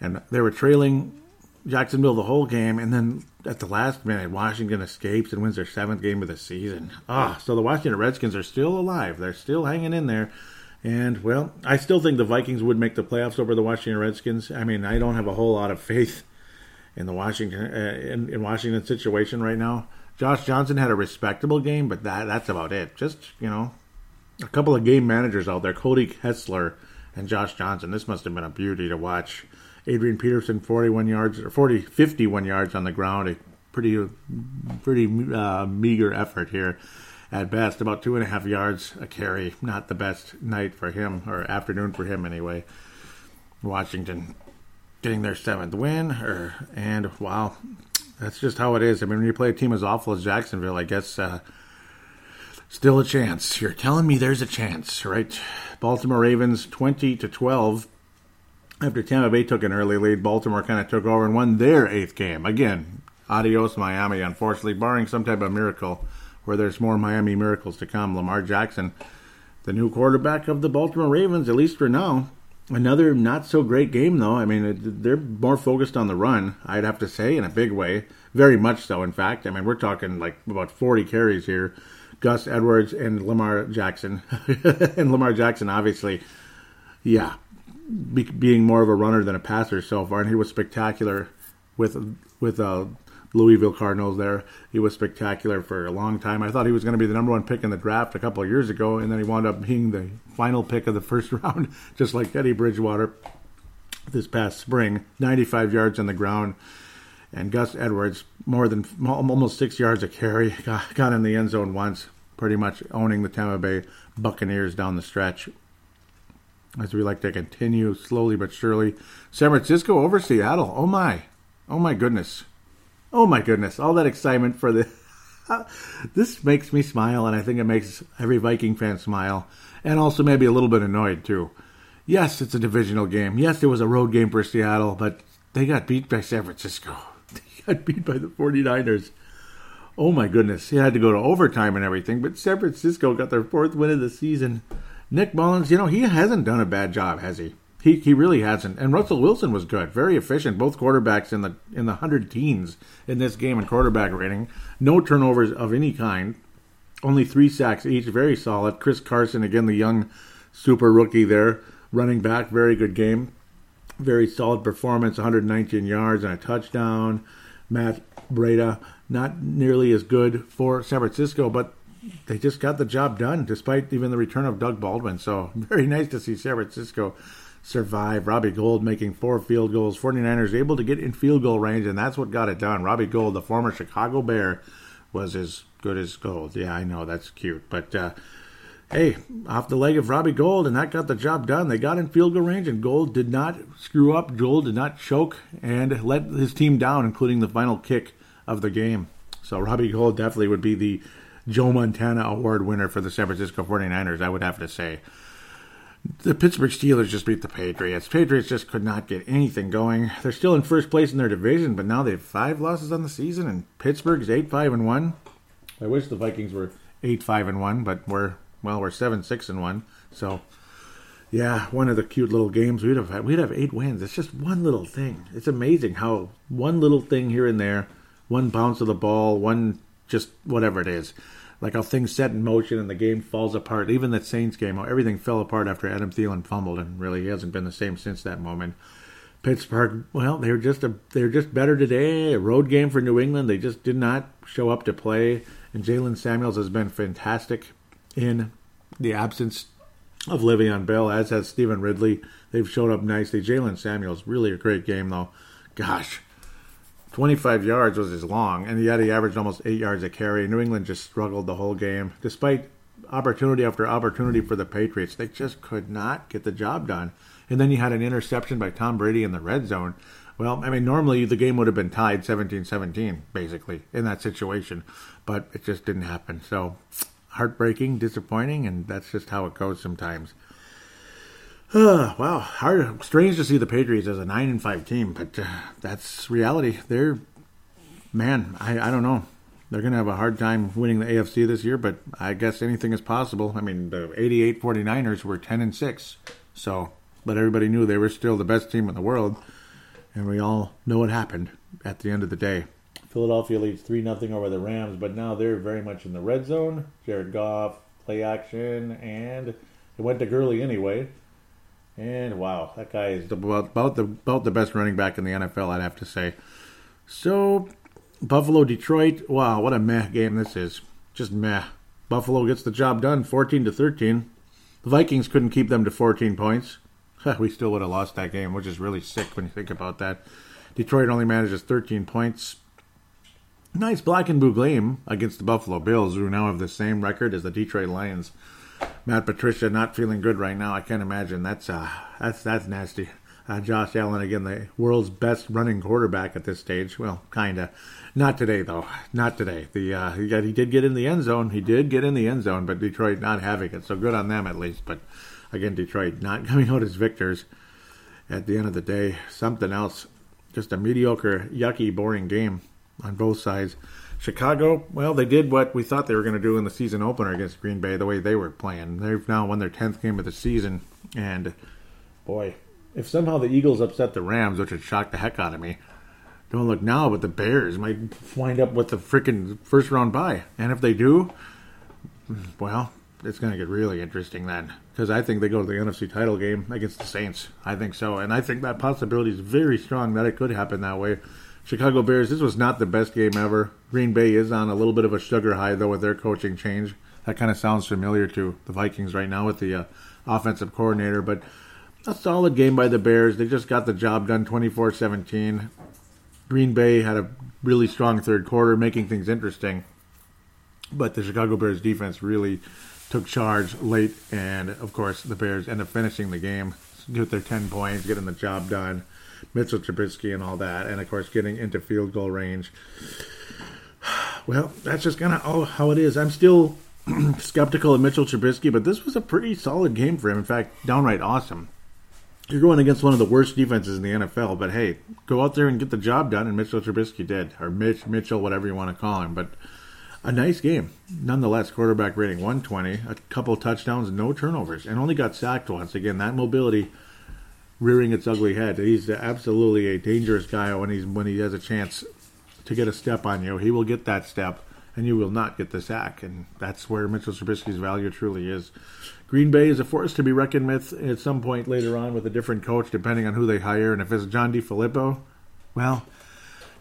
and they were trailing Jacksonville the whole game, and then at the last minute, Washington escapes and wins their seventh game of the season. Ah, so the Washington Redskins are still alive. They're still hanging in there, And well, I still think the Vikings would make the playoffs over the Washington Redskins. I mean, I don't have a whole lot of faith in the Washington uh, in, in Washington situation right now. Josh Johnson had a respectable game, but that that's about it. Just you know, a couple of game managers out there, Cody Kessler and Josh Johnson. This must have been a beauty to watch. Adrian Peterson, 41 yards or 40, 51 yards on the ground. A pretty, pretty uh, meager effort here at best. About two and a half yards a carry. Not the best night for him or afternoon for him anyway. Washington getting their seventh win, or and wow, that's just how it is. I mean, when you play a team as awful as Jacksonville, I guess uh, still a chance. You're telling me there's a chance, right? Baltimore Ravens twenty to twelve after Tampa Bay took an early lead, Baltimore kind of took over and won their eighth game. Again, adios Miami, unfortunately, barring some type of miracle where there's more Miami miracles to come. Lamar Jackson, the new quarterback of the Baltimore Ravens, at least for now. Another not so great game, though. I mean, they're more focused on the run, I'd have to say, in a big way. Very much so, in fact. I mean, we're talking like about 40 carries here. Gus Edwards and Lamar Jackson. and Lamar Jackson, obviously, yeah, be, being more of a runner than a passer so far, and he was spectacular with with uh, Louisville Cardinals. There, he was spectacular for a long time. I thought he was going to be the number one pick in the draft a couple of years ago, and then he wound up being the final pick of the first round, just like Teddy Bridgewater this past spring. 95 yards on the ground, and Gus Edwards more than almost six yards a carry. Got, got in the end zone once, pretty much owning the Tampa Bay Buccaneers down the stretch as we like to continue slowly but surely. San Francisco over Seattle. Oh my. Oh my goodness. Oh my goodness. All that excitement for the. this makes me smile, and I think it makes every Viking fan smile, and also maybe a little bit annoyed too. Yes, it's a divisional game. Yes, it was a road game for Seattle, but they got beat by San Francisco. Got beat by the 49ers. Oh my goodness. He had to go to overtime and everything, but San Francisco got their fourth win of the season. Nick Mullens, you know, he hasn't done a bad job, has he? He he really hasn't. And Russell Wilson was good, very efficient. Both quarterbacks in the in the hundred teens in this game in quarterback rating. No turnovers of any kind. Only three sacks each, very solid. Chris Carson, again, the young super rookie there, running back, very good game. Very solid performance, 119 yards and a touchdown. Matt Breida, not nearly as good for San Francisco, but they just got the job done despite even the return of Doug Baldwin. So very nice to see San Francisco survive. Robbie Gould making four field goals. 49ers able to get in field goal range, and that's what got it done. Robbie Gould, the former Chicago Bear, was as good as gold. Yeah, I know that's cute, but uh, hey, off the leg of Robbie Gould, and that got the job done. They got in field goal range, and Gould did not screw up. Gould did not choke and let his team down, including the final kick of the game. So Robbie Gould definitely would be the Joe Montana Award winner for the San Francisco 49ers, I would have to say. The Pittsburgh Steelers just beat the Patriots. Patriots just could not get anything going. They're still in first place in their division, but now they have five losses on the season, and Pittsburgh's eight five and one. I wish the Vikings were eight five and one, but we're well, we're seven six and one. So, yeah, one of the cute little games we'd have had, we'd have eight wins. It's just one little thing. It's amazing how one little thing here and there, one bounce of the ball, one just whatever it is. Like how things set in motion and the game falls apart. Even that Saints game, how everything fell apart after Adam Thielen fumbled, and really he hasn't been the same since that moment. Pittsburgh, well, they're just a they're just better today. A road game for New England. They just did not show up to play. And Jaylen Samuels has been fantastic in the absence of Le'Veon Bell, as has Stevan Ridley. They've showed up nicely. Jaylen Samuels, really a great game though. Gosh, 25 yards was his long, and yet he averaged almost eight yards a carry. New England just struggled the whole game. Despite opportunity after opportunity for the Patriots, they just could not get the job done. And then you had an interception by Tom Brady in the red zone. Well, I mean, normally the game would have been tied 17 17, basically, in that situation, but it just didn't happen. So, heartbreaking, disappointing, and that's just how it goes sometimes. Wow, hard, strange to see the Patriots as a nine and five team, but uh, that's reality. They're, man, I, I don't know. They're going to have a hard time winning the AFC this year, but I guess anything is possible. I mean, the 88 49ers were 10 and 6, so, but everybody knew they were still the best team in the world, and we all know what happened at the end of the day. Philadelphia leads 3 0 over the Rams, but now they're very much in the red zone. Jared Goff, play action, and it went to Gurley anyway. And wow, that guy is about, about the about the best running back in the NFL, I'd have to say. So, Buffalo, Detroit. Wow, what a meh game this is. Just meh. Buffalo gets the job done, 14 to 13. The Vikings couldn't keep them to 14 points. we still would have lost that game, which is really sick when you think about that. Detroit only manages 13 points. Nice black and blue gleam against the Buffalo Bills, who now have the same record as the Detroit Lions. Matt Patricia not feeling good right now. I can't imagine. That's uh, that's that's nasty. Uh, Josh Allen again, the world's best running quarterback at this stage. Well, kinda. Not today though. Not today. The uh, he, got, he did get in the end zone. He did get in the end zone, but Detroit not having it. So good on them at least. But again, Detroit not coming out as victors. At the end of the day, something else. Just a mediocre, yucky, boring game on both sides. Chicago, well, they did what we thought they were going to do in the season opener against Green Bay, the way they were playing. They've now won their 10th game of the season. And, boy, if somehow the Eagles upset the Rams, which would shock the heck out of me, don't look now, but the Bears might wind up with the freaking first round bye. And if they do, well, it's going to get really interesting then. Because I think they go to the NFC title game against the Saints. I think so. And I think that possibility is very strong that it could happen that way. Chicago Bears, this was not the best game ever. Green Bay is on a little bit of a sugar high, though, with their coaching change. That kind of sounds familiar to the Vikings right now with the uh, offensive coordinator. But a solid game by the Bears. They just got the job done 24 17. Green Bay had a really strong third quarter, making things interesting. But the Chicago Bears defense really took charge late, and of course, the Bears end up finishing the game with their 10 points, getting the job done. Mitchell Trubisky and all that, and of course getting into field goal range. Well, that's just kind of how it is. I'm still skeptical of Mitchell Trubisky, but this was a pretty solid game for him. In fact, downright awesome. You're going against one of the worst defenses in the NFL, but hey, go out there and get the job done, and Mitchell Trubisky did, or Mitch Mitchell, whatever you want to call him. But a nice game, nonetheless. Quarterback rating 120, a couple touchdowns, no turnovers, and only got sacked once. Again, that mobility rearing its ugly head. He's absolutely a dangerous guy when he's when he has a chance to get a step on you. He will get that step, and you will not get the sack. And that's where Mitchell Trubisky's value truly is. Green Bay is a force to be reckoned with at some point later on with a different coach, depending on who they hire. And if it's John DeFilippo, well,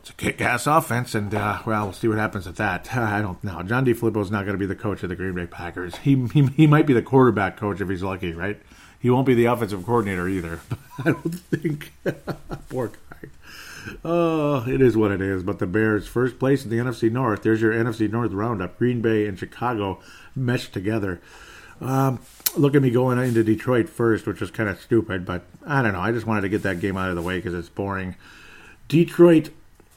it's a kick-ass offense, and uh, well, we'll see what happens with that. I don't know. John DeFilippo is not going to be the coach of the Green Bay Packers. He, he he might be the quarterback coach if he's lucky, right? He won't be the offensive coordinator either. I don't think. Poor guy. Oh, it is what it is. But the Bears, first place in the NFC North. There's your NFC North roundup. Green Bay and Chicago meshed together. Um, look at me going into Detroit first, which was kind of stupid, but I don't know. I just wanted to get that game out of the way because it's boring. Detroit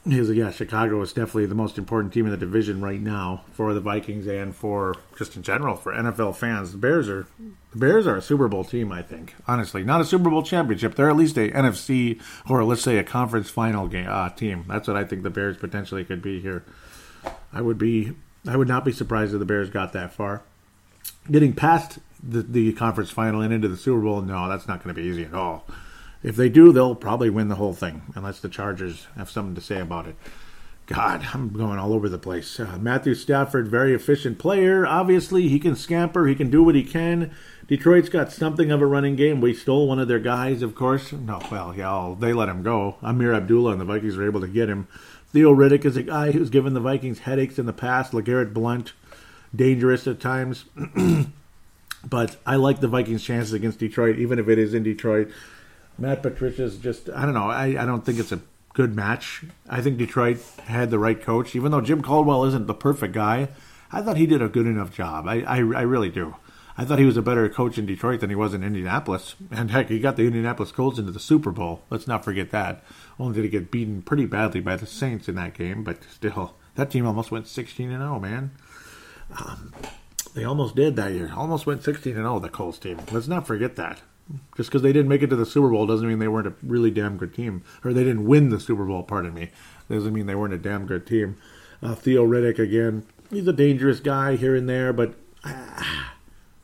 is yeah, Chicago is definitely the most important team in the division right now for the Vikings and for just in general for NFL fans. The Bears are the Bears are a Super Bowl team, I think. Honestly, not a Super Bowl championship. They're at least a NFC or let's say a conference final game uh, team. That's what I think the Bears potentially could be here. I would be I would not be surprised if the Bears got that far. Getting past the, the conference final and into the Super Bowl, no, that's not going to be easy at all. If they do, they'll probably win the whole thing, unless the Chargers have something to say about it. God, I'm going all over the place. Uh, Matthew Stafford, very efficient player. Obviously, he can scamper. He can do what he can. Detroit's got something of a running game. We stole one of their guys, of course. No, well, yeah, they let him go. Ameer Abdullah and the Vikings were able to get him. Theo Riddick is a guy who's given the Vikings headaches in the past. LeGarrette Blunt, dangerous at times. but I like the Vikings' chances against Detroit, even if it is in Detroit. Matt Patricia's just I don't know. I, I don't think it's a good match. I think Detroit had the right coach, even though Jim Caldwell isn't the perfect guy. I thought he did a good enough job. I, I, I really do. I thought he was a better coach in Detroit than he was in Indianapolis. And heck, he got the Indianapolis Colts into the Super Bowl. Let's not forget that. Only did he get beaten pretty badly by the Saints in that game, but still, that team almost went 16 and 0, man. Um, they almost did that year. Almost went 16 and 0, the Colts team. Let's not forget that. Just because they didn't make it to the Super Bowl doesn't mean they weren't a really damn good team, or they didn't win the Super Bowl. Pardon me. Doesn't mean they weren't a damn good team. Uh, Theo Riddick again. He's a dangerous guy here and there, but uh,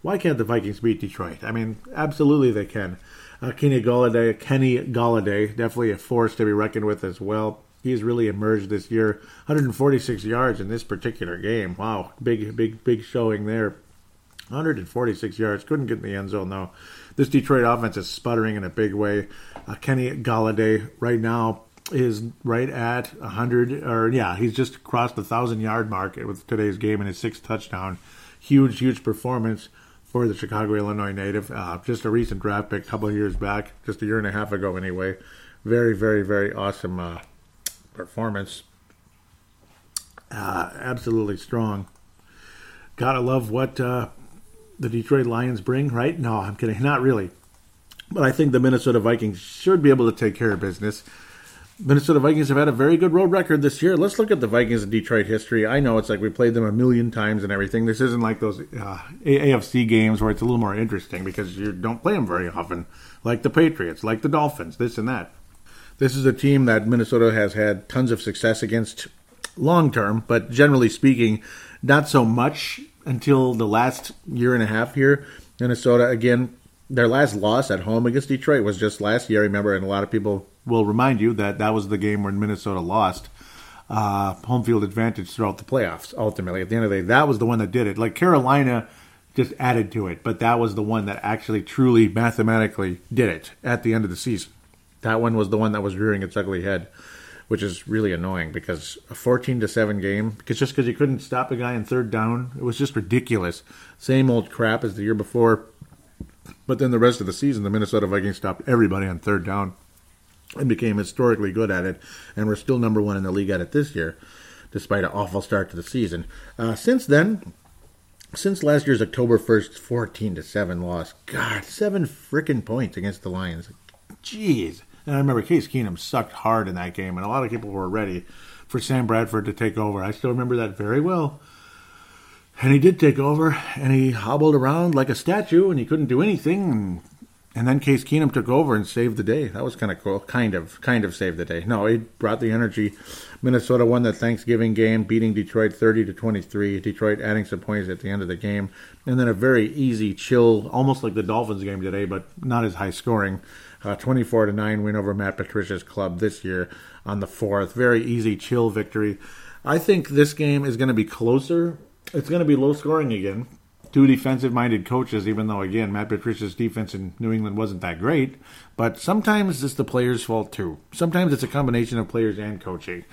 why can't the Vikings beat Detroit? I mean, absolutely they can. Uh, Kenny Golladay, Kenny Golladay, definitely a force to be reckoned with as well. He's really emerged this year. 146 yards in this particular game. Wow, big, big, big showing there. 146 yards. Couldn't get in the end zone, though. This Detroit offense is sputtering in a big way. Uh, Kenny Golladay right now is right at 100, or yeah, he's just crossed the 1,000 yard mark with today's game and his sixth touchdown. Huge, huge performance for the Chicago, Illinois native. Uh, just a recent draft pick a couple of years back, just a year and a half ago, anyway. Very, very, very awesome uh, performance. Uh, absolutely strong. Gotta love what uh, the Detroit Lions bring, right? No, I'm kidding. Not really. But I think the Minnesota Vikings should be able to take care of business. Minnesota Vikings have had a very good road record this year. Let's look at the Vikings in Detroit history. I know it's like we played them a million times and everything. This isn't like those uh, AFC games where it's a little more interesting because you don't play them very often, like the Patriots, like the Dolphins, this and that. This is a team that Minnesota has had tons of success against long term, but generally speaking, not so much until the last year and a half here. Minnesota, again, their last loss at home against Detroit was just last year, remember, and a lot of people will remind you that that was the game when Minnesota lost uh, home field advantage throughout the playoffs. Ultimately, at the end of the day, that was the one that did it. Like Carolina just added to it, but that was the one that actually, truly, mathematically did it at the end of the season. That one was the one that was rearing its ugly head, which is really annoying because a 14 to seven game, because just because you couldn't stop a guy in third down, it was just ridiculous. Same old crap as the year before. But then the rest of the season, the Minnesota Vikings stopped everybody on third down and became historically good at it, and we're still number one in the league at it this year, despite an awful start to the season. Uh, since then, since last year's October 1st 14 to 7 loss, God, seven freaking points against the Lions. Jeez. And I remember Case Keenum sucked hard in that game, and a lot of people were ready for Sam Bradford to take over. I still remember that very well. And he did take over, and he hobbled around like a statue, and he couldn't do anything. And and then Case Keenum took over and saved the day. That was kind of cool. Kind of, kind of saved the day. No, he brought the energy. Minnesota won the Thanksgiving game, beating Detroit 30 to 23. Detroit adding some points at the end of the game, and then a very easy, chill, almost like the Dolphins game today, but not as high scoring. Uh, 24 to nine win over Matt Patricia's club this year on the fourth. Very easy, chill victory. I think this game is going to be closer. It's going to be low scoring again two defensive minded coaches, even though, again, Matt Patricia's defense in New England wasn't that great. But sometimes it's the players' fault, too. Sometimes it's a combination of players and coaching.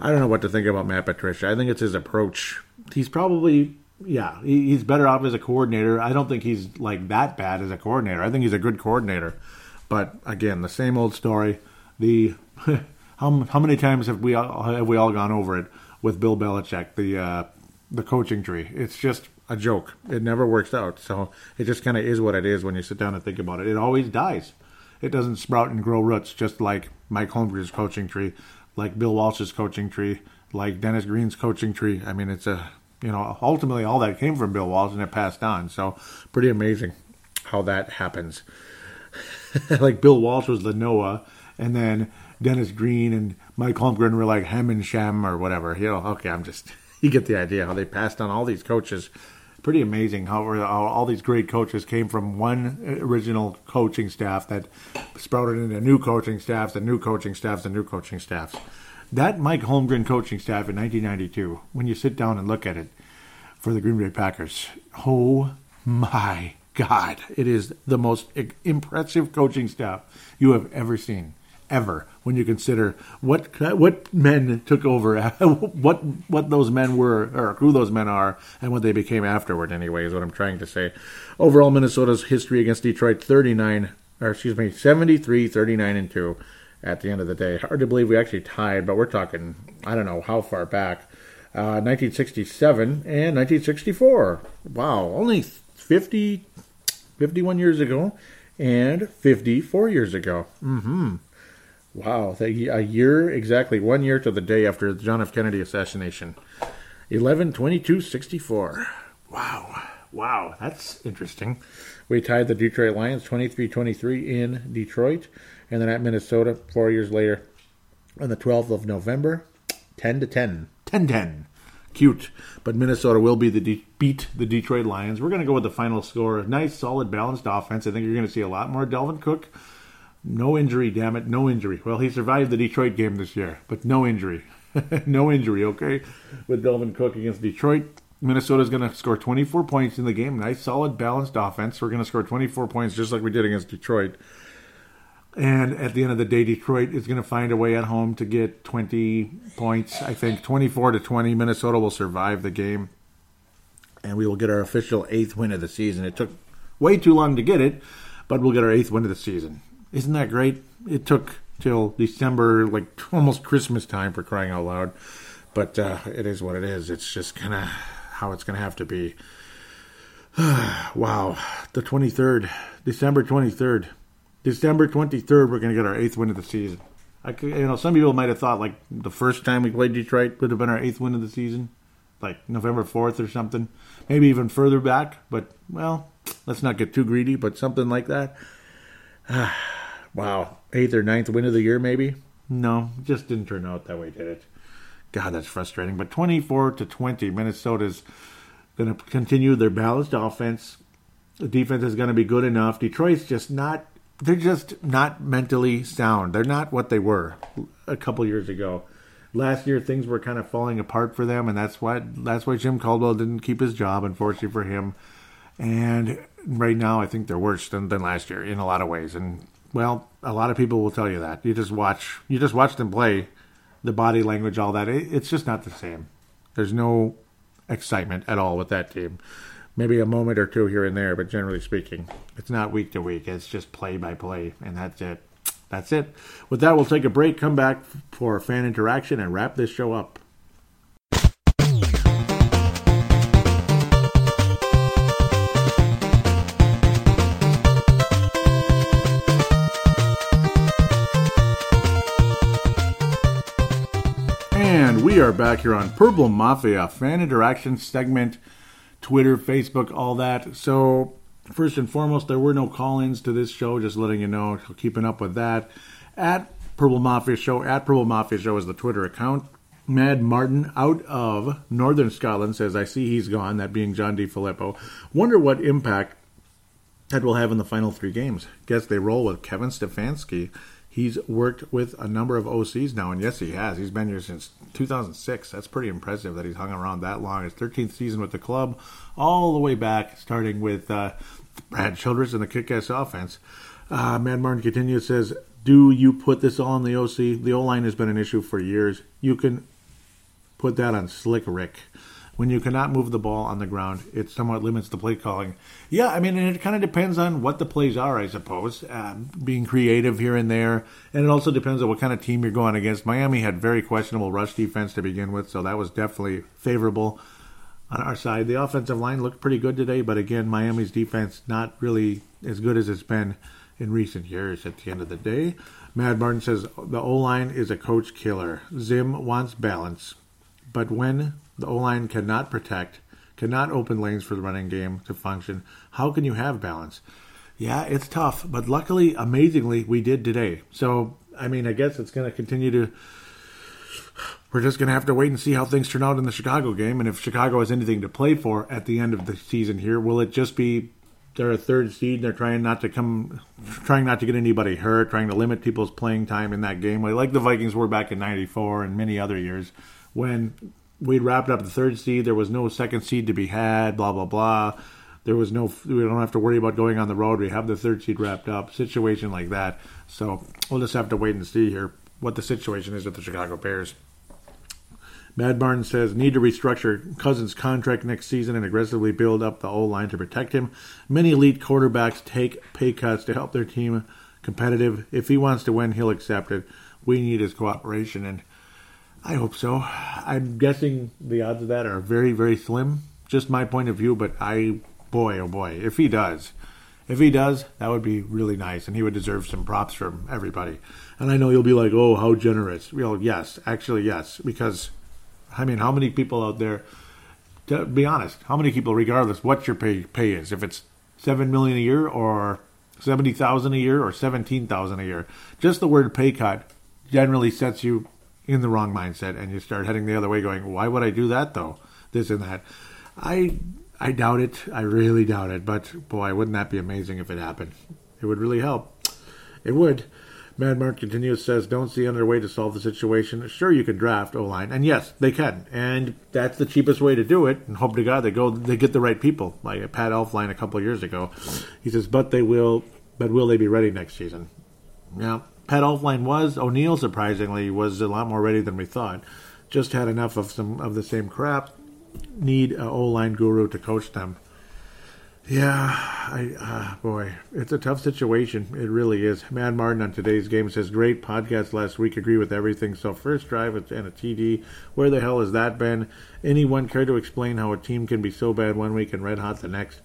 I don't know what to think about Matt Patricia. I think it's his approach. He's probably, yeah, he's better off as a coordinator. I don't think he's like that bad as a coordinator. I think he's a good coordinator. But again, the same old story. The how how many times have we all, have we all gone over it with Bill Belichick? The uh, the coaching tree. It's just a joke. It never works out. So it just kind of is what it is when you sit down and think about it. It always dies. It doesn't sprout and grow roots, just like Mike Holmgren's coaching tree, like Bill Walsh's coaching tree, like Dennis Green's coaching tree. I mean, it's a you know ultimately all that came from Bill Walsh and it passed on. So pretty amazing how that happens. like Bill Walsh was the Noah, and then Dennis Green and Mike Holmgren were like Hem and Shem or whatever. You know, okay, I'm just you get the idea how they passed on all these coaches pretty amazing how, how all these great coaches came from one original coaching staff that sprouted into new coaching staffs and new coaching staffs and new coaching staffs. That Mike Holmgren coaching staff in 1992, when you sit down and look at it for the Green Bay Packers, oh my God, it is the most impressive coaching staff you have ever seen ever when you consider what what men took over, what what those men were, or who those men are, and what they became afterward. Anyway, is what I'm trying to say. Overall, Minnesota's history against Detroit 39, or excuse me, 73, 39, and two. At the end of the day, hard to believe we actually tied, but we're talking I don't know how far back. Uh, 1967 and 1964. Wow, only 50, 51 years ago and 54 years ago. Mm-hmm. Wow, a year exactly one year to the day after the John F. Kennedy assassination. 11 22 64. Wow. Wow, that's interesting. We tied the Detroit Lions 23 23 in Detroit, and then at Minnesota four years later on the 12th of November, 10 to 10. 10 10. Cute. But Minnesota will be the de- beat the Detroit Lions. We're going to go with the final score. Nice, solid, balanced offense. I think you're going to see a lot more Dalvin Cook no injury, damn it, no injury. Well, he survived the Detroit game this year, but no injury. no injury, okay? With Dalvin Cook against Detroit. Minnesota's going to score 24 points in the game. Nice, solid, balanced offense. We're going to score 24 points just like we did against Detroit. And at the end of the day, Detroit is going to find a way at home to get 20 points. I think 24 to 20. Minnesota will survive the game. And we will get our official eighth win of the season. It took way too long to get it, but we'll get our eighth win of the season. Isn't that great? It took till December, like almost Christmas time for crying out loud. But uh, it is what it is. It's just kind of how it's going to have to be. wow. The 23rd, December 23rd. December 23rd, we're going to get our eighth win of the season. I could, you know, some people might have thought like the first time we played Detroit would have been our eighth win of the season, like November 4th or something, maybe even further back. But well, let's not get too greedy. But something like that. wow, eighth or ninth win of the year, maybe. No, just didn't turn out that way, did it? God, that's frustrating. But 24 to 20, Minnesota's going to continue their balanced offense. The defense is going to be good enough. Detroit's just not they're just not mentally sound. They're not what they were a couple years ago. Last year things were kind of falling apart for them, and that's why that's why Jim Caldwell didn't keep his job, unfortunately for him. And right now, I think they're worse than, than last year in a lot of ways. And well, a lot of people will tell you that. You just watch you just watch them play, the body language, all that. It, it's just not the same. There's no excitement at all with that team maybe a moment or two here and there, but generally speaking, it's not week to week. It's just play by play, and that's it. That's it. With that, we'll take a break, come back for fan interaction, and wrap this show up. And we are back here on Purple Mafia fan interaction segment Twitter, Facebook, all that. So, first and foremost, there were no call ins to this show, just letting you know, keeping up with that. At Purple Mafia Show, at Purple Mafia Show is the Twitter account. Mad Martin out of Northern Scotland says, I see he's gone, that being John DeFilippo. Wonder what impact that will have in the final three games. Guess they roll with Kevin Stefanski He's worked with a number of OCs now, and yes, he has. He's been here since 2006. That's pretty impressive that he's hung around that long. His 13th season with the club, all the way back, starting with uh, Brad Childress and the kick-ass offense. Uh, Mad Martin continues says, "Do you put this all on the OC? The O line has been an issue for years. You can put that on Slick Rick." When you cannot move the ball on the ground, it somewhat limits the play calling. Yeah, I mean, it kind of depends on what the plays are, I suppose. Um, being creative here and there, and it also depends on what kind of team you're going against. Miami had very questionable rush defense to begin with, so that was definitely favorable on our side. The offensive line looked pretty good today, but again, Miami's defense not really as good as it's been in recent years. At the end of the day, Mad Martin says the O line is a coach killer. Zim wants balance, but when the O line cannot protect, cannot open lanes for the running game to function. How can you have balance? Yeah, it's tough, but luckily, amazingly, we did today. So, I mean, I guess it's going to continue to. We're just going to have to wait and see how things turn out in the Chicago game. And if Chicago has anything to play for at the end of the season here, will it just be they're a third seed and they're trying not to come, trying not to get anybody hurt, trying to limit people's playing time in that game, like the Vikings were back in '94 and many other years when we'd wrapped up the third seed. There was no second seed to be had. Blah blah blah. There was no. We don't have to worry about going on the road. We have the third seed wrapped up. Situation like that. So we'll just have to wait and see here what the situation is with the Chicago Bears. Mad Martin says need to restructure Cousins' contract next season and aggressively build up the O line to protect him. Many elite quarterbacks take pay cuts to help their team competitive. If he wants to win, he'll accept it. We need his cooperation and I hope so. I'm guessing the odds of that are very, very slim. Just my point of view, but I, boy, oh boy, if he does, if he does, that would be really nice, and he would deserve some props from everybody. And I know you'll be like, oh, how generous. Well, yes, actually, yes, because, I mean, how many people out there, to be honest, how many people, regardless what your pay, pay is, if it's seven million a year or seventy thousand a year or seventeen thousand a year, just the word pay cut generally sets you in the wrong mindset and you start heading the other way going why would i do that though? This and that. I i doubt it. I really doubt it. But boy wouldn't that be amazing if it happened? It would really help. It would. Mad Mark continues, says, don't see another way to solve the situation. Sure, you can draft O line, and yes, they can, and that's the cheapest way to do it. And hope to God they go, they get the right people, like uh, Pat Elflein a couple years ago. He says, but they will, but will they be ready next season? Yeah, Pat Elflein was. O'Neill, surprisingly, was a lot more ready than we thought. Just had enough of some of the same crap. Need a O line guru to coach them. Yeah, I uh, boy, it's a tough situation. It really is. Mad Martin on today's game says, "Great podcast last week. Agree with everything. So first drive and a TD. Where the hell has that been? Anyone care to explain how a team can be so bad one week and red hot the next?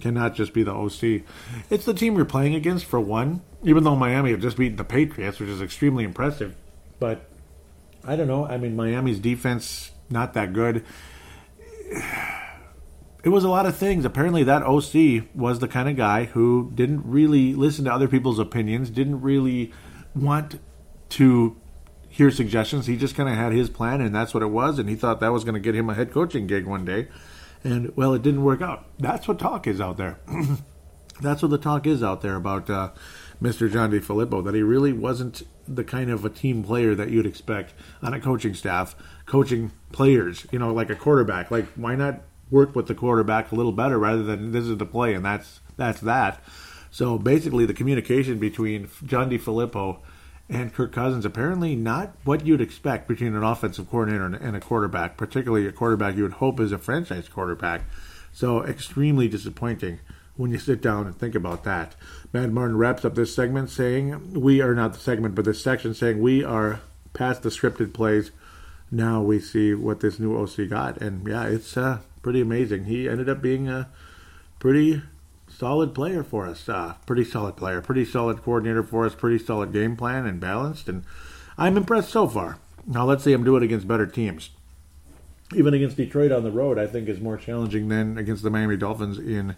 Cannot just be the OC. It's the team you're playing against for one. Even though Miami have just beaten the Patriots, which is extremely impressive, but I don't know. I mean, Miami's defense not that good." it was a lot of things. Apparently, that OC was the kind of guy who didn't really listen to other people's opinions, didn't really want to hear suggestions. He just kind of had his plan, and that's what it was. And he thought that was going to get him a head coaching gig one day. And, well, it didn't work out. That's what talk is out there. that's what the talk is out there about uh, Mr. John DeFilippo, that he really wasn't the kind of a team player that you'd expect on a coaching staff, coaching players, you know, like a quarterback. Like, why not work with the quarterback a little better rather than this is the play and that's that's that. So basically, the communication between John DeFilippo and Kirk Cousins apparently not what you'd expect between an offensive coordinator and a quarterback, particularly a quarterback you would hope is a franchise quarterback. So extremely disappointing when you sit down and think about that. Mad Martin wraps up this segment saying, We are not the segment, but this section saying, We are past the scripted plays. Now we see what this new OC got. And yeah, it's uh, pretty amazing. He ended up being a pretty solid player for us. Uh, pretty solid player, pretty solid coordinator for us, pretty solid game plan and balanced. And I'm impressed so far. Now let's see him do it against better teams. Even against Detroit on the road, I think is more challenging than against the Miami Dolphins in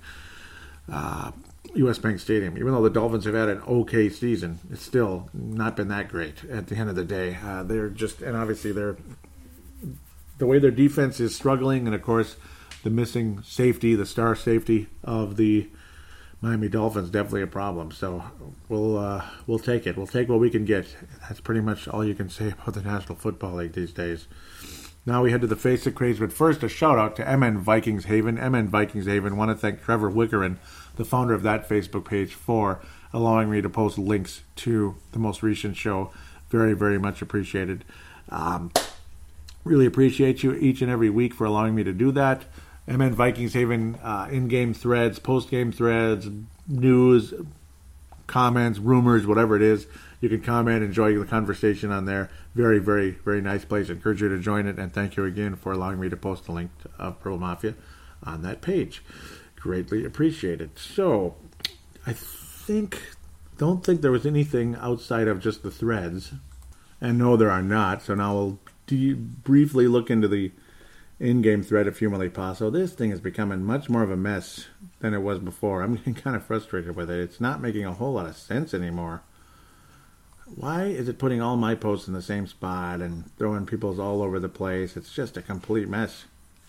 uh, U.S. Bank Stadium. Even though the Dolphins have had an okay season, it's still not been that great. At the end of the day, uh, they're just and obviously they're the way their defense is struggling, and of course the missing safety, the star safety of the Miami Dolphins, definitely a problem. So we'll uh, we'll take it. We'll take what we can get. That's pretty much all you can say about the National Football League these days. Now we head to the face of craze, but first a shout out to MN Vikings Haven. MN Vikings Haven. Want to thank Trevor Wickerin, the founder of that Facebook page, for allowing me to post links to the most recent show. Very, very much appreciated. Um, really appreciate you each and every week for allowing me to do that. MN Vikings Haven uh, in-game threads, post-game threads, news, comments, rumors, whatever it is. You can comment, enjoy the conversation on there. Very, very, very nice place. I encourage you to join it, and thank you again for allowing me to post the link of Purple Mafia on that page. Greatly appreciated. So, I think, don't think there was anything outside of just the threads, and no, there are not. So now we'll briefly look into the in-game thread of Humile Paso. This thing is becoming much more of a mess than it was before. I'm getting kind of frustrated with it. It's not making a whole lot of sense anymore. Why is it putting all my posts in the same spot and throwing people's all over the place? It's just a complete mess.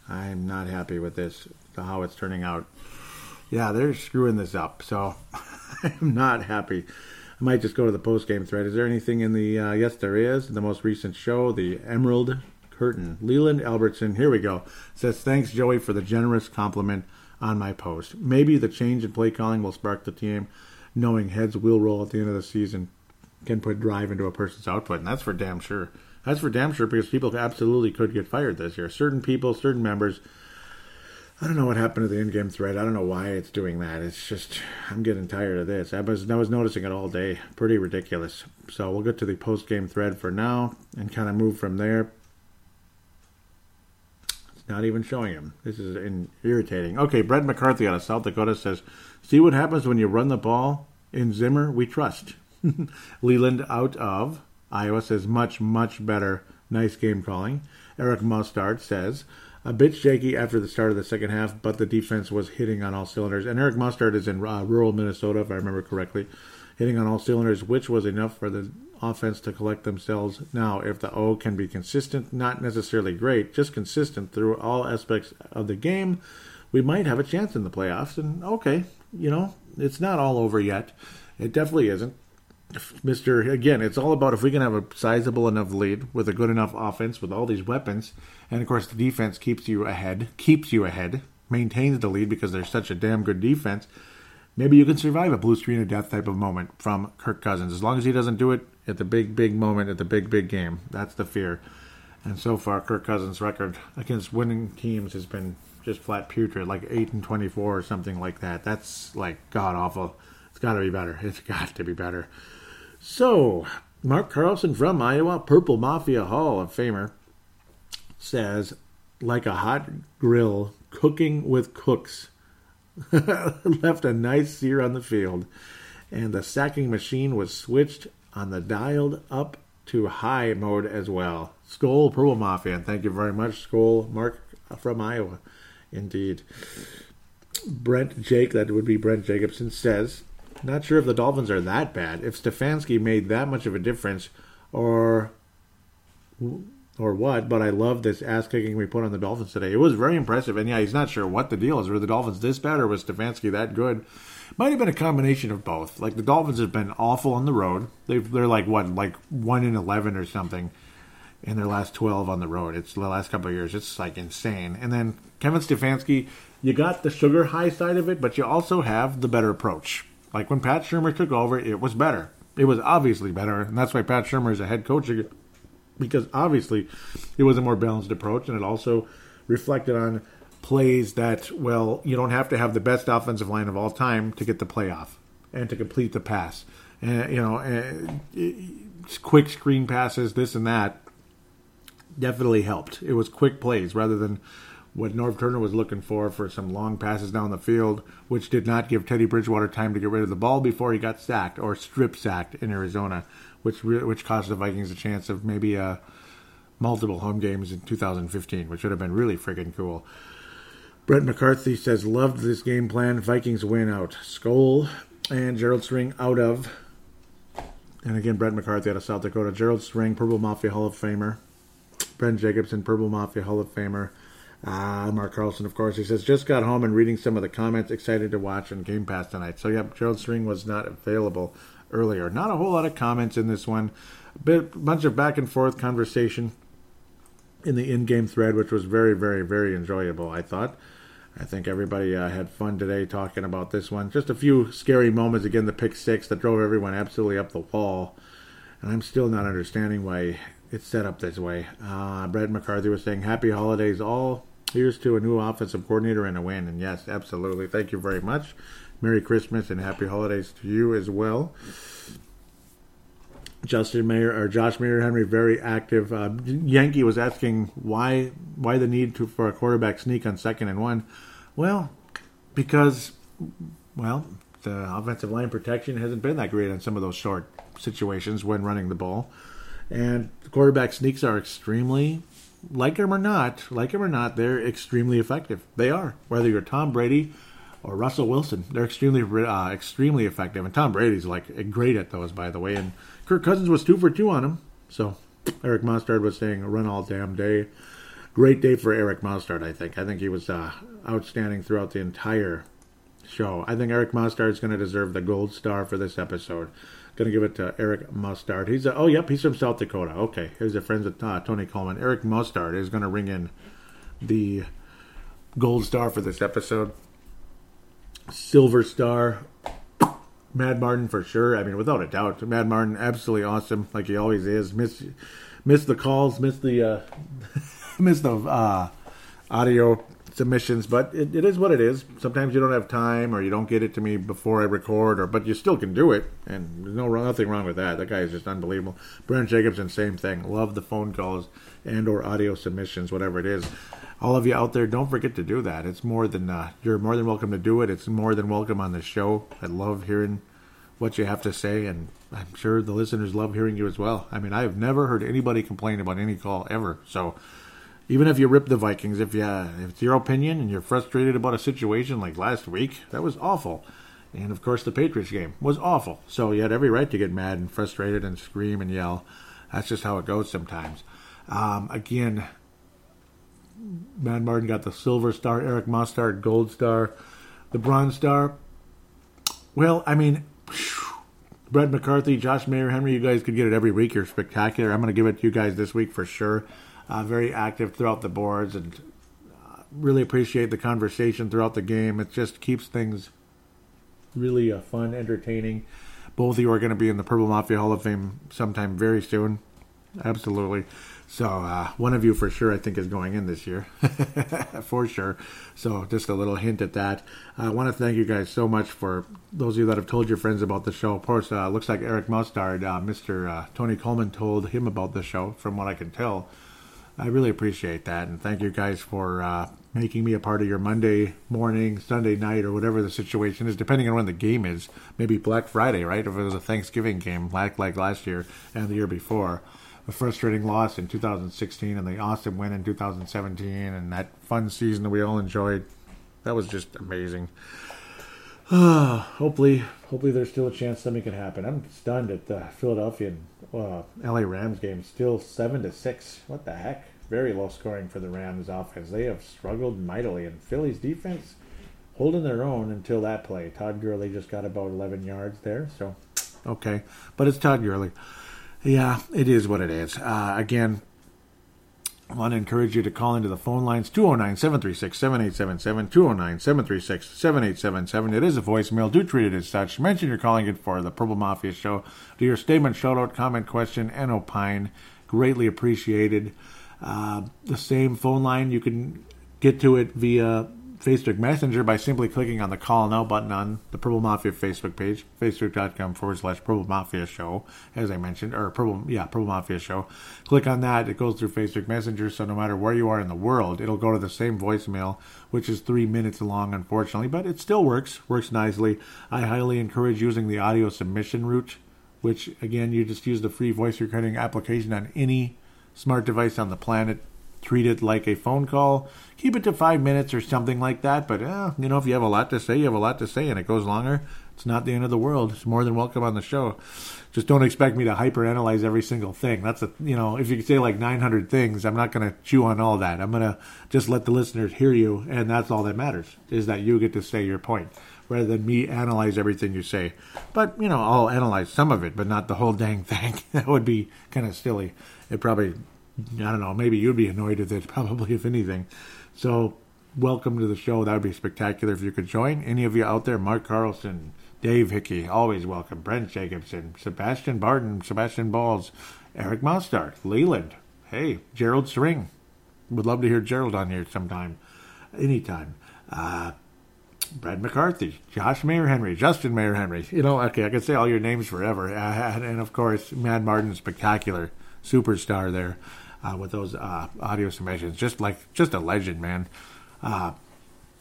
I'm not happy with this, how it's turning out. Yeah, they're screwing this up, so I'm not happy. I might just go to the post game thread. Is there anything in the? Uh, yes, there is. The most recent show, the Emerald Curtain. Leland Albertson, here we go, says, Thanks, Joey, for the generous compliment on my post. Maybe the change in play calling will spark the team, knowing heads will roll at the end of the season can put drive into a person's output, and that's for damn sure. That's for damn sure because people absolutely could get fired this year. Certain people, certain members. I don't know what happened to the in-game thread. I don't know why it's doing that. It's just I'm getting tired of this. I was I was noticing it all day. Pretty ridiculous. So we'll get to the post-game thread for now and kind of move from there. Not even showing him. This is in, irritating. Okay, Brett McCarthy out of South Dakota says, "See what happens when you run the ball in Zimmer. We trust." Leland out of Iowa says, "Much, much better. Nice game calling." Eric Mustard says, "A bit shaky after the start of the second half, but the defense was hitting on all cylinders." And Eric Mustard is in uh, rural Minnesota, if I remember correctly, hitting on all cylinders, which was enough for the offense to collect themselves. Now, if the O can be consistent, not necessarily great, just consistent through all aspects of the game, we might have a chance in the playoffs. And okay, you know, it's not all over yet. It definitely isn't. Mr. Again, it's all about if we can have a sizable enough lead with a good enough offense with all these weapons, and of course the defense keeps you ahead, keeps you ahead, maintains the lead because they're such a damn good defense. Maybe you can survive a blue screen of death type of moment from Kirk Cousins as long as he doesn't do it at the big, big moment at the big, big game. That's the fear. And so far, Kirk Cousins' record against winning teams has been just flat putrid, like eight and twenty-four or something like that. That's like god awful. It's got to be better. It's got to be better. So, Mark Carlson from Iowa, Purple Mafia Hall of Famer, says, like a hot grill cooking with cooks. Left a nice sear on the field, and the sacking machine was switched on the dialed up to high mode as well. Skull Purple Mafia, and thank you very much, Skull Mark uh, from Iowa. Indeed. Brent Jake, that would be Brent Jacobson, says, not sure if the Dolphins are that bad. If Stefanski made that much of a difference, or or what, but I love this ass kicking we put on the Dolphins today. It was very impressive. And yeah, he's not sure what the deal is. Were the Dolphins this bad or was Stefanski that good? Might have been a combination of both. Like the Dolphins have been awful on the road. They've, they're like what, like one in eleven or something in their last twelve on the road. It's the last couple of years. It's like insane. And then Kevin Stefanski, you got the sugar high side of it, but you also have the better approach. Like when Pat Shurmur took over, it was better. It was obviously better, and that's why Pat Shurmur is a head coach because obviously it was a more balanced approach, and it also reflected on plays that well, you don't have to have the best offensive line of all time to get the playoff and to complete the pass. And you know, and quick screen passes, this and that, definitely helped. It was quick plays rather than what Norv Turner was looking for for some long passes down the field, which did not give Teddy Bridgewater time to get rid of the ball before he got sacked or strip sacked in Arizona which which cost the Vikings a chance of maybe uh, multiple home games in 2015, which would have been really freaking cool. Brett McCarthy says, loved this game plan. Vikings win out. Skull and Gerald String out of. And again, Brett McCarthy out of South Dakota. Gerald String, Purple Mafia Hall of Famer. Brent Jacobson, Purple Mafia Hall of Famer. Uh, Mark Carlson, of course, he says, just got home and reading some of the comments. Excited to watch on Game Pass tonight. So, yep, Gerald String was not available earlier. Not a whole lot of comments in this one. A bit, bunch of back and forth conversation in the in-game thread, which was very, very, very enjoyable. I thought. I think everybody uh, had fun today talking about this one. Just a few scary moments. Again, the pick six that drove everyone absolutely up the wall, and I'm still not understanding why it's set up this way. Uh, Brett McCarthy was saying, "Happy holidays, all." Here's to a new offensive coordinator and a win. And yes, absolutely. Thank you very much. Merry Christmas and Happy Holidays to you as well. Justin Mayer or Josh Mayer Henry very active. Uh, Yankee was asking why why the need to for a quarterback sneak on second and one. Well, because well the offensive line protection hasn't been that great on some of those short situations when running the ball, and quarterback sneaks are extremely like them or not, like them or not, they're extremely effective. They are. Whether you're Tom Brady or Russell Wilson. They're extremely uh, extremely effective, and Tom Brady's like great at those, by the way. And Kirk Cousins was two for two on him. So Eric Mostard was saying, "Run all damn day." Great day for Eric Mostard. I think. I think he was uh, outstanding throughout the entire show. I think Eric Mostard is going to deserve the gold star for this episode. Going to give it to Eric Mostard. He's a, oh yep, he's from South Dakota. Okay, he's a friend with uh, Tony Coleman. Eric Mostard is going to ring in the gold star for this episode. Silver Star, Mad Martin for sure. I mean, without a doubt, Mad Martin absolutely awesome, like he always is. Miss, miss the calls, miss the, uh, miss the uh, audio submissions, but it, it is what it is. Sometimes you don't have time, or you don't get it to me before I record, or but you still can do it, and there's no nothing wrong with that. That guy is just unbelievable. Brent Jacobson, same thing. Love the phone calls and or audio submissions, whatever it is all of you out there, don't forget to do that. It's more than uh, you're more than welcome to do it. It's more than welcome on the show. I love hearing what you have to say, and I'm sure the listeners love hearing you as well. I mean, I have never heard anybody complain about any call ever. So even if you rip the Vikings, if you if it's your opinion and you're frustrated about a situation like last week, that was awful. And of course, the Patriots game was awful. So you had every right to get mad and frustrated and scream and yell. That's just how it goes sometimes. Um, again, Mad Martin got the silver star, Eric Mustard gold star, the bronze star. Well, I mean, Brett McCarthy, Josh Mayer, Henry, you guys could get it every week. You're spectacular. I'm going to give it to you guys this week for sure. Uh, very active throughout the boards and uh, really appreciate the conversation throughout the game. It just keeps things really uh, fun, entertaining. Both of you are going to be in the Purple Mafia Hall of Fame sometime very soon. Absolutely. So uh, one of you for sure, I think, is going in this year, for sure. So just a little hint at that. I want to thank you guys so much for those of you that have told your friends about the show. Of course, uh, looks like Eric Mustard, uh, Mr. Uh, Tony Coleman, told him about the show. From what I can tell, I really appreciate that, and thank you guys for uh, making me a part of your Monday morning, Sunday night, or whatever the situation is, depending on when the game is. Maybe Black Friday, right? If it was a Thanksgiving game, like like last year and the year before a frustrating loss in 2016 and the awesome win in 2017 and that fun season that we all enjoyed. That was just amazing. Hopefully, hopefully there's still a chance something can happen. I'm stunned at the Philadelphia and uh, LA Rams game. Still seven to six. What the heck? Very low scoring for the Rams offense. They have struggled mightily, and Philly's defense holding their own until that play. Todd Gurley just got about 11 yards there. So, okay, but it's Todd Gurley. Yeah, it is what it is. Uh, again, I want to encourage you to call into the phone lines 209 736 7877. 209 736 7877. It is a voicemail. Do treat it as such. Mention you're calling it for the Purple Mafia show. Do your statement, shout out, comment, question, and opine. Greatly appreciated. Uh, the same phone line, you can get to it via Facebook Messenger by simply clicking on the call now button on the Purple Mafia Facebook page, facebook.com forward slash Purple Mafia Show, as I mentioned, or Purple, yeah, Purple Mafia Show. Click on that. It goes through Facebook Messenger, so no matter where you are in the world, it'll go to the same voicemail, which is three minutes long, unfortunately, but it still works, works nicely. I highly encourage using the audio submission route, which, again, you just use the free voice recording application on any smart device on the planet treat it like a phone call. Keep it to five minutes or something like that. But, uh, you know, if you have a lot to say, you have a lot to say, and it goes longer, it's not the end of the world. It's more than welcome on the show. Just don't expect me to hyper-analyze every single thing. That's a, you know, if you say like 900 things, I'm not going to chew on all that. I'm going to just let the listeners hear you, and that's all that matters, is that you get to say your point rather than me analyze everything you say. But, you know, I'll analyze some of it, but not the whole dang thing. that would be kind of silly. It probably I don't know, maybe you'd be annoyed with it, probably, if anything. So, welcome to the show. That would be spectacular if you could join. Any of you out there, Mark Carlson, Dave Hickey, always welcome. Brent Jacobson, Sebastian Barton, Sebastian Balls, Eric Mostar, Leland. Hey, Gerald String. Would love to hear Gerald on here sometime, anytime. Uh, Brad McCarthy, Josh Mayer Henry, Justin Mayer Henry. You know, okay, I could say all your names forever. And, of course, Mad Martin, spectacular superstar there uh, with those uh, audio submissions. Just like just a legend, man. Uh,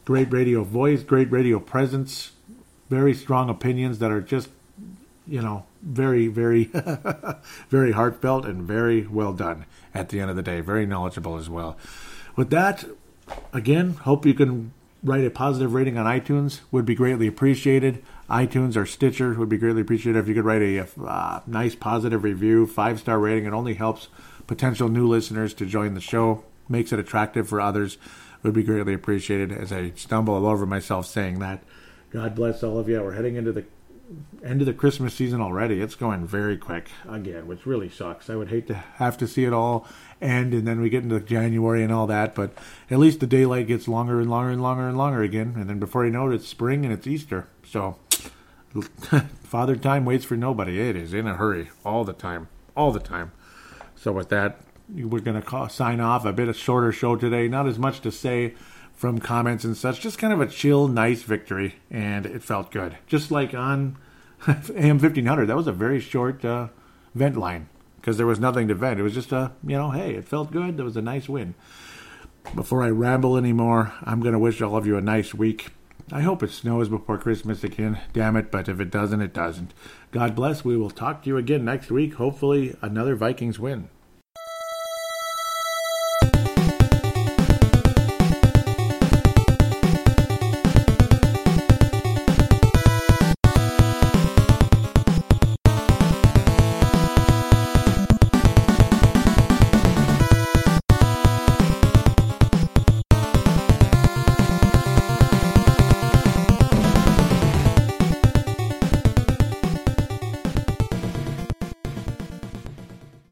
great radio voice, great radio presence, very strong opinions that are just you know very very very heartfelt and very well done at the end of the day. Very knowledgeable as well. With that, again, hope you can write a positive rating on iTunes would be greatly appreciated. iTunes or Stitcher would be greatly appreciated if you could write a uh, nice positive review, five star rating. It only helps potential new listeners to join the show, makes it attractive for others. Would be greatly appreciated. As I stumble all over myself saying that, God bless all of you. We're heading into the end of the Christmas season already. It's going very quick again, which really sucks. I would hate to have to see it all end and then we get into January and all that, but at least the daylight gets longer and longer and longer and longer again. And then before you know it, it's spring and it's Easter. So Father Time waits for nobody. It is in a hurry all the time, all the time. So with that, we're going to sign off. A bit of shorter show today. Not as much to say from comments and such. Just kind of a chill, nice victory, and it felt good. Just like on AM fifteen hundred, that was a very short uh, vent line because there was nothing to vent. It was just a you know, hey, it felt good. It was a nice win. Before I ramble anymore, I'm going to wish all of you a nice week. I hope it snows before Christmas again. Damn it, but if it doesn't, it doesn't. God bless. We will talk to you again next week. Hopefully, another Vikings win.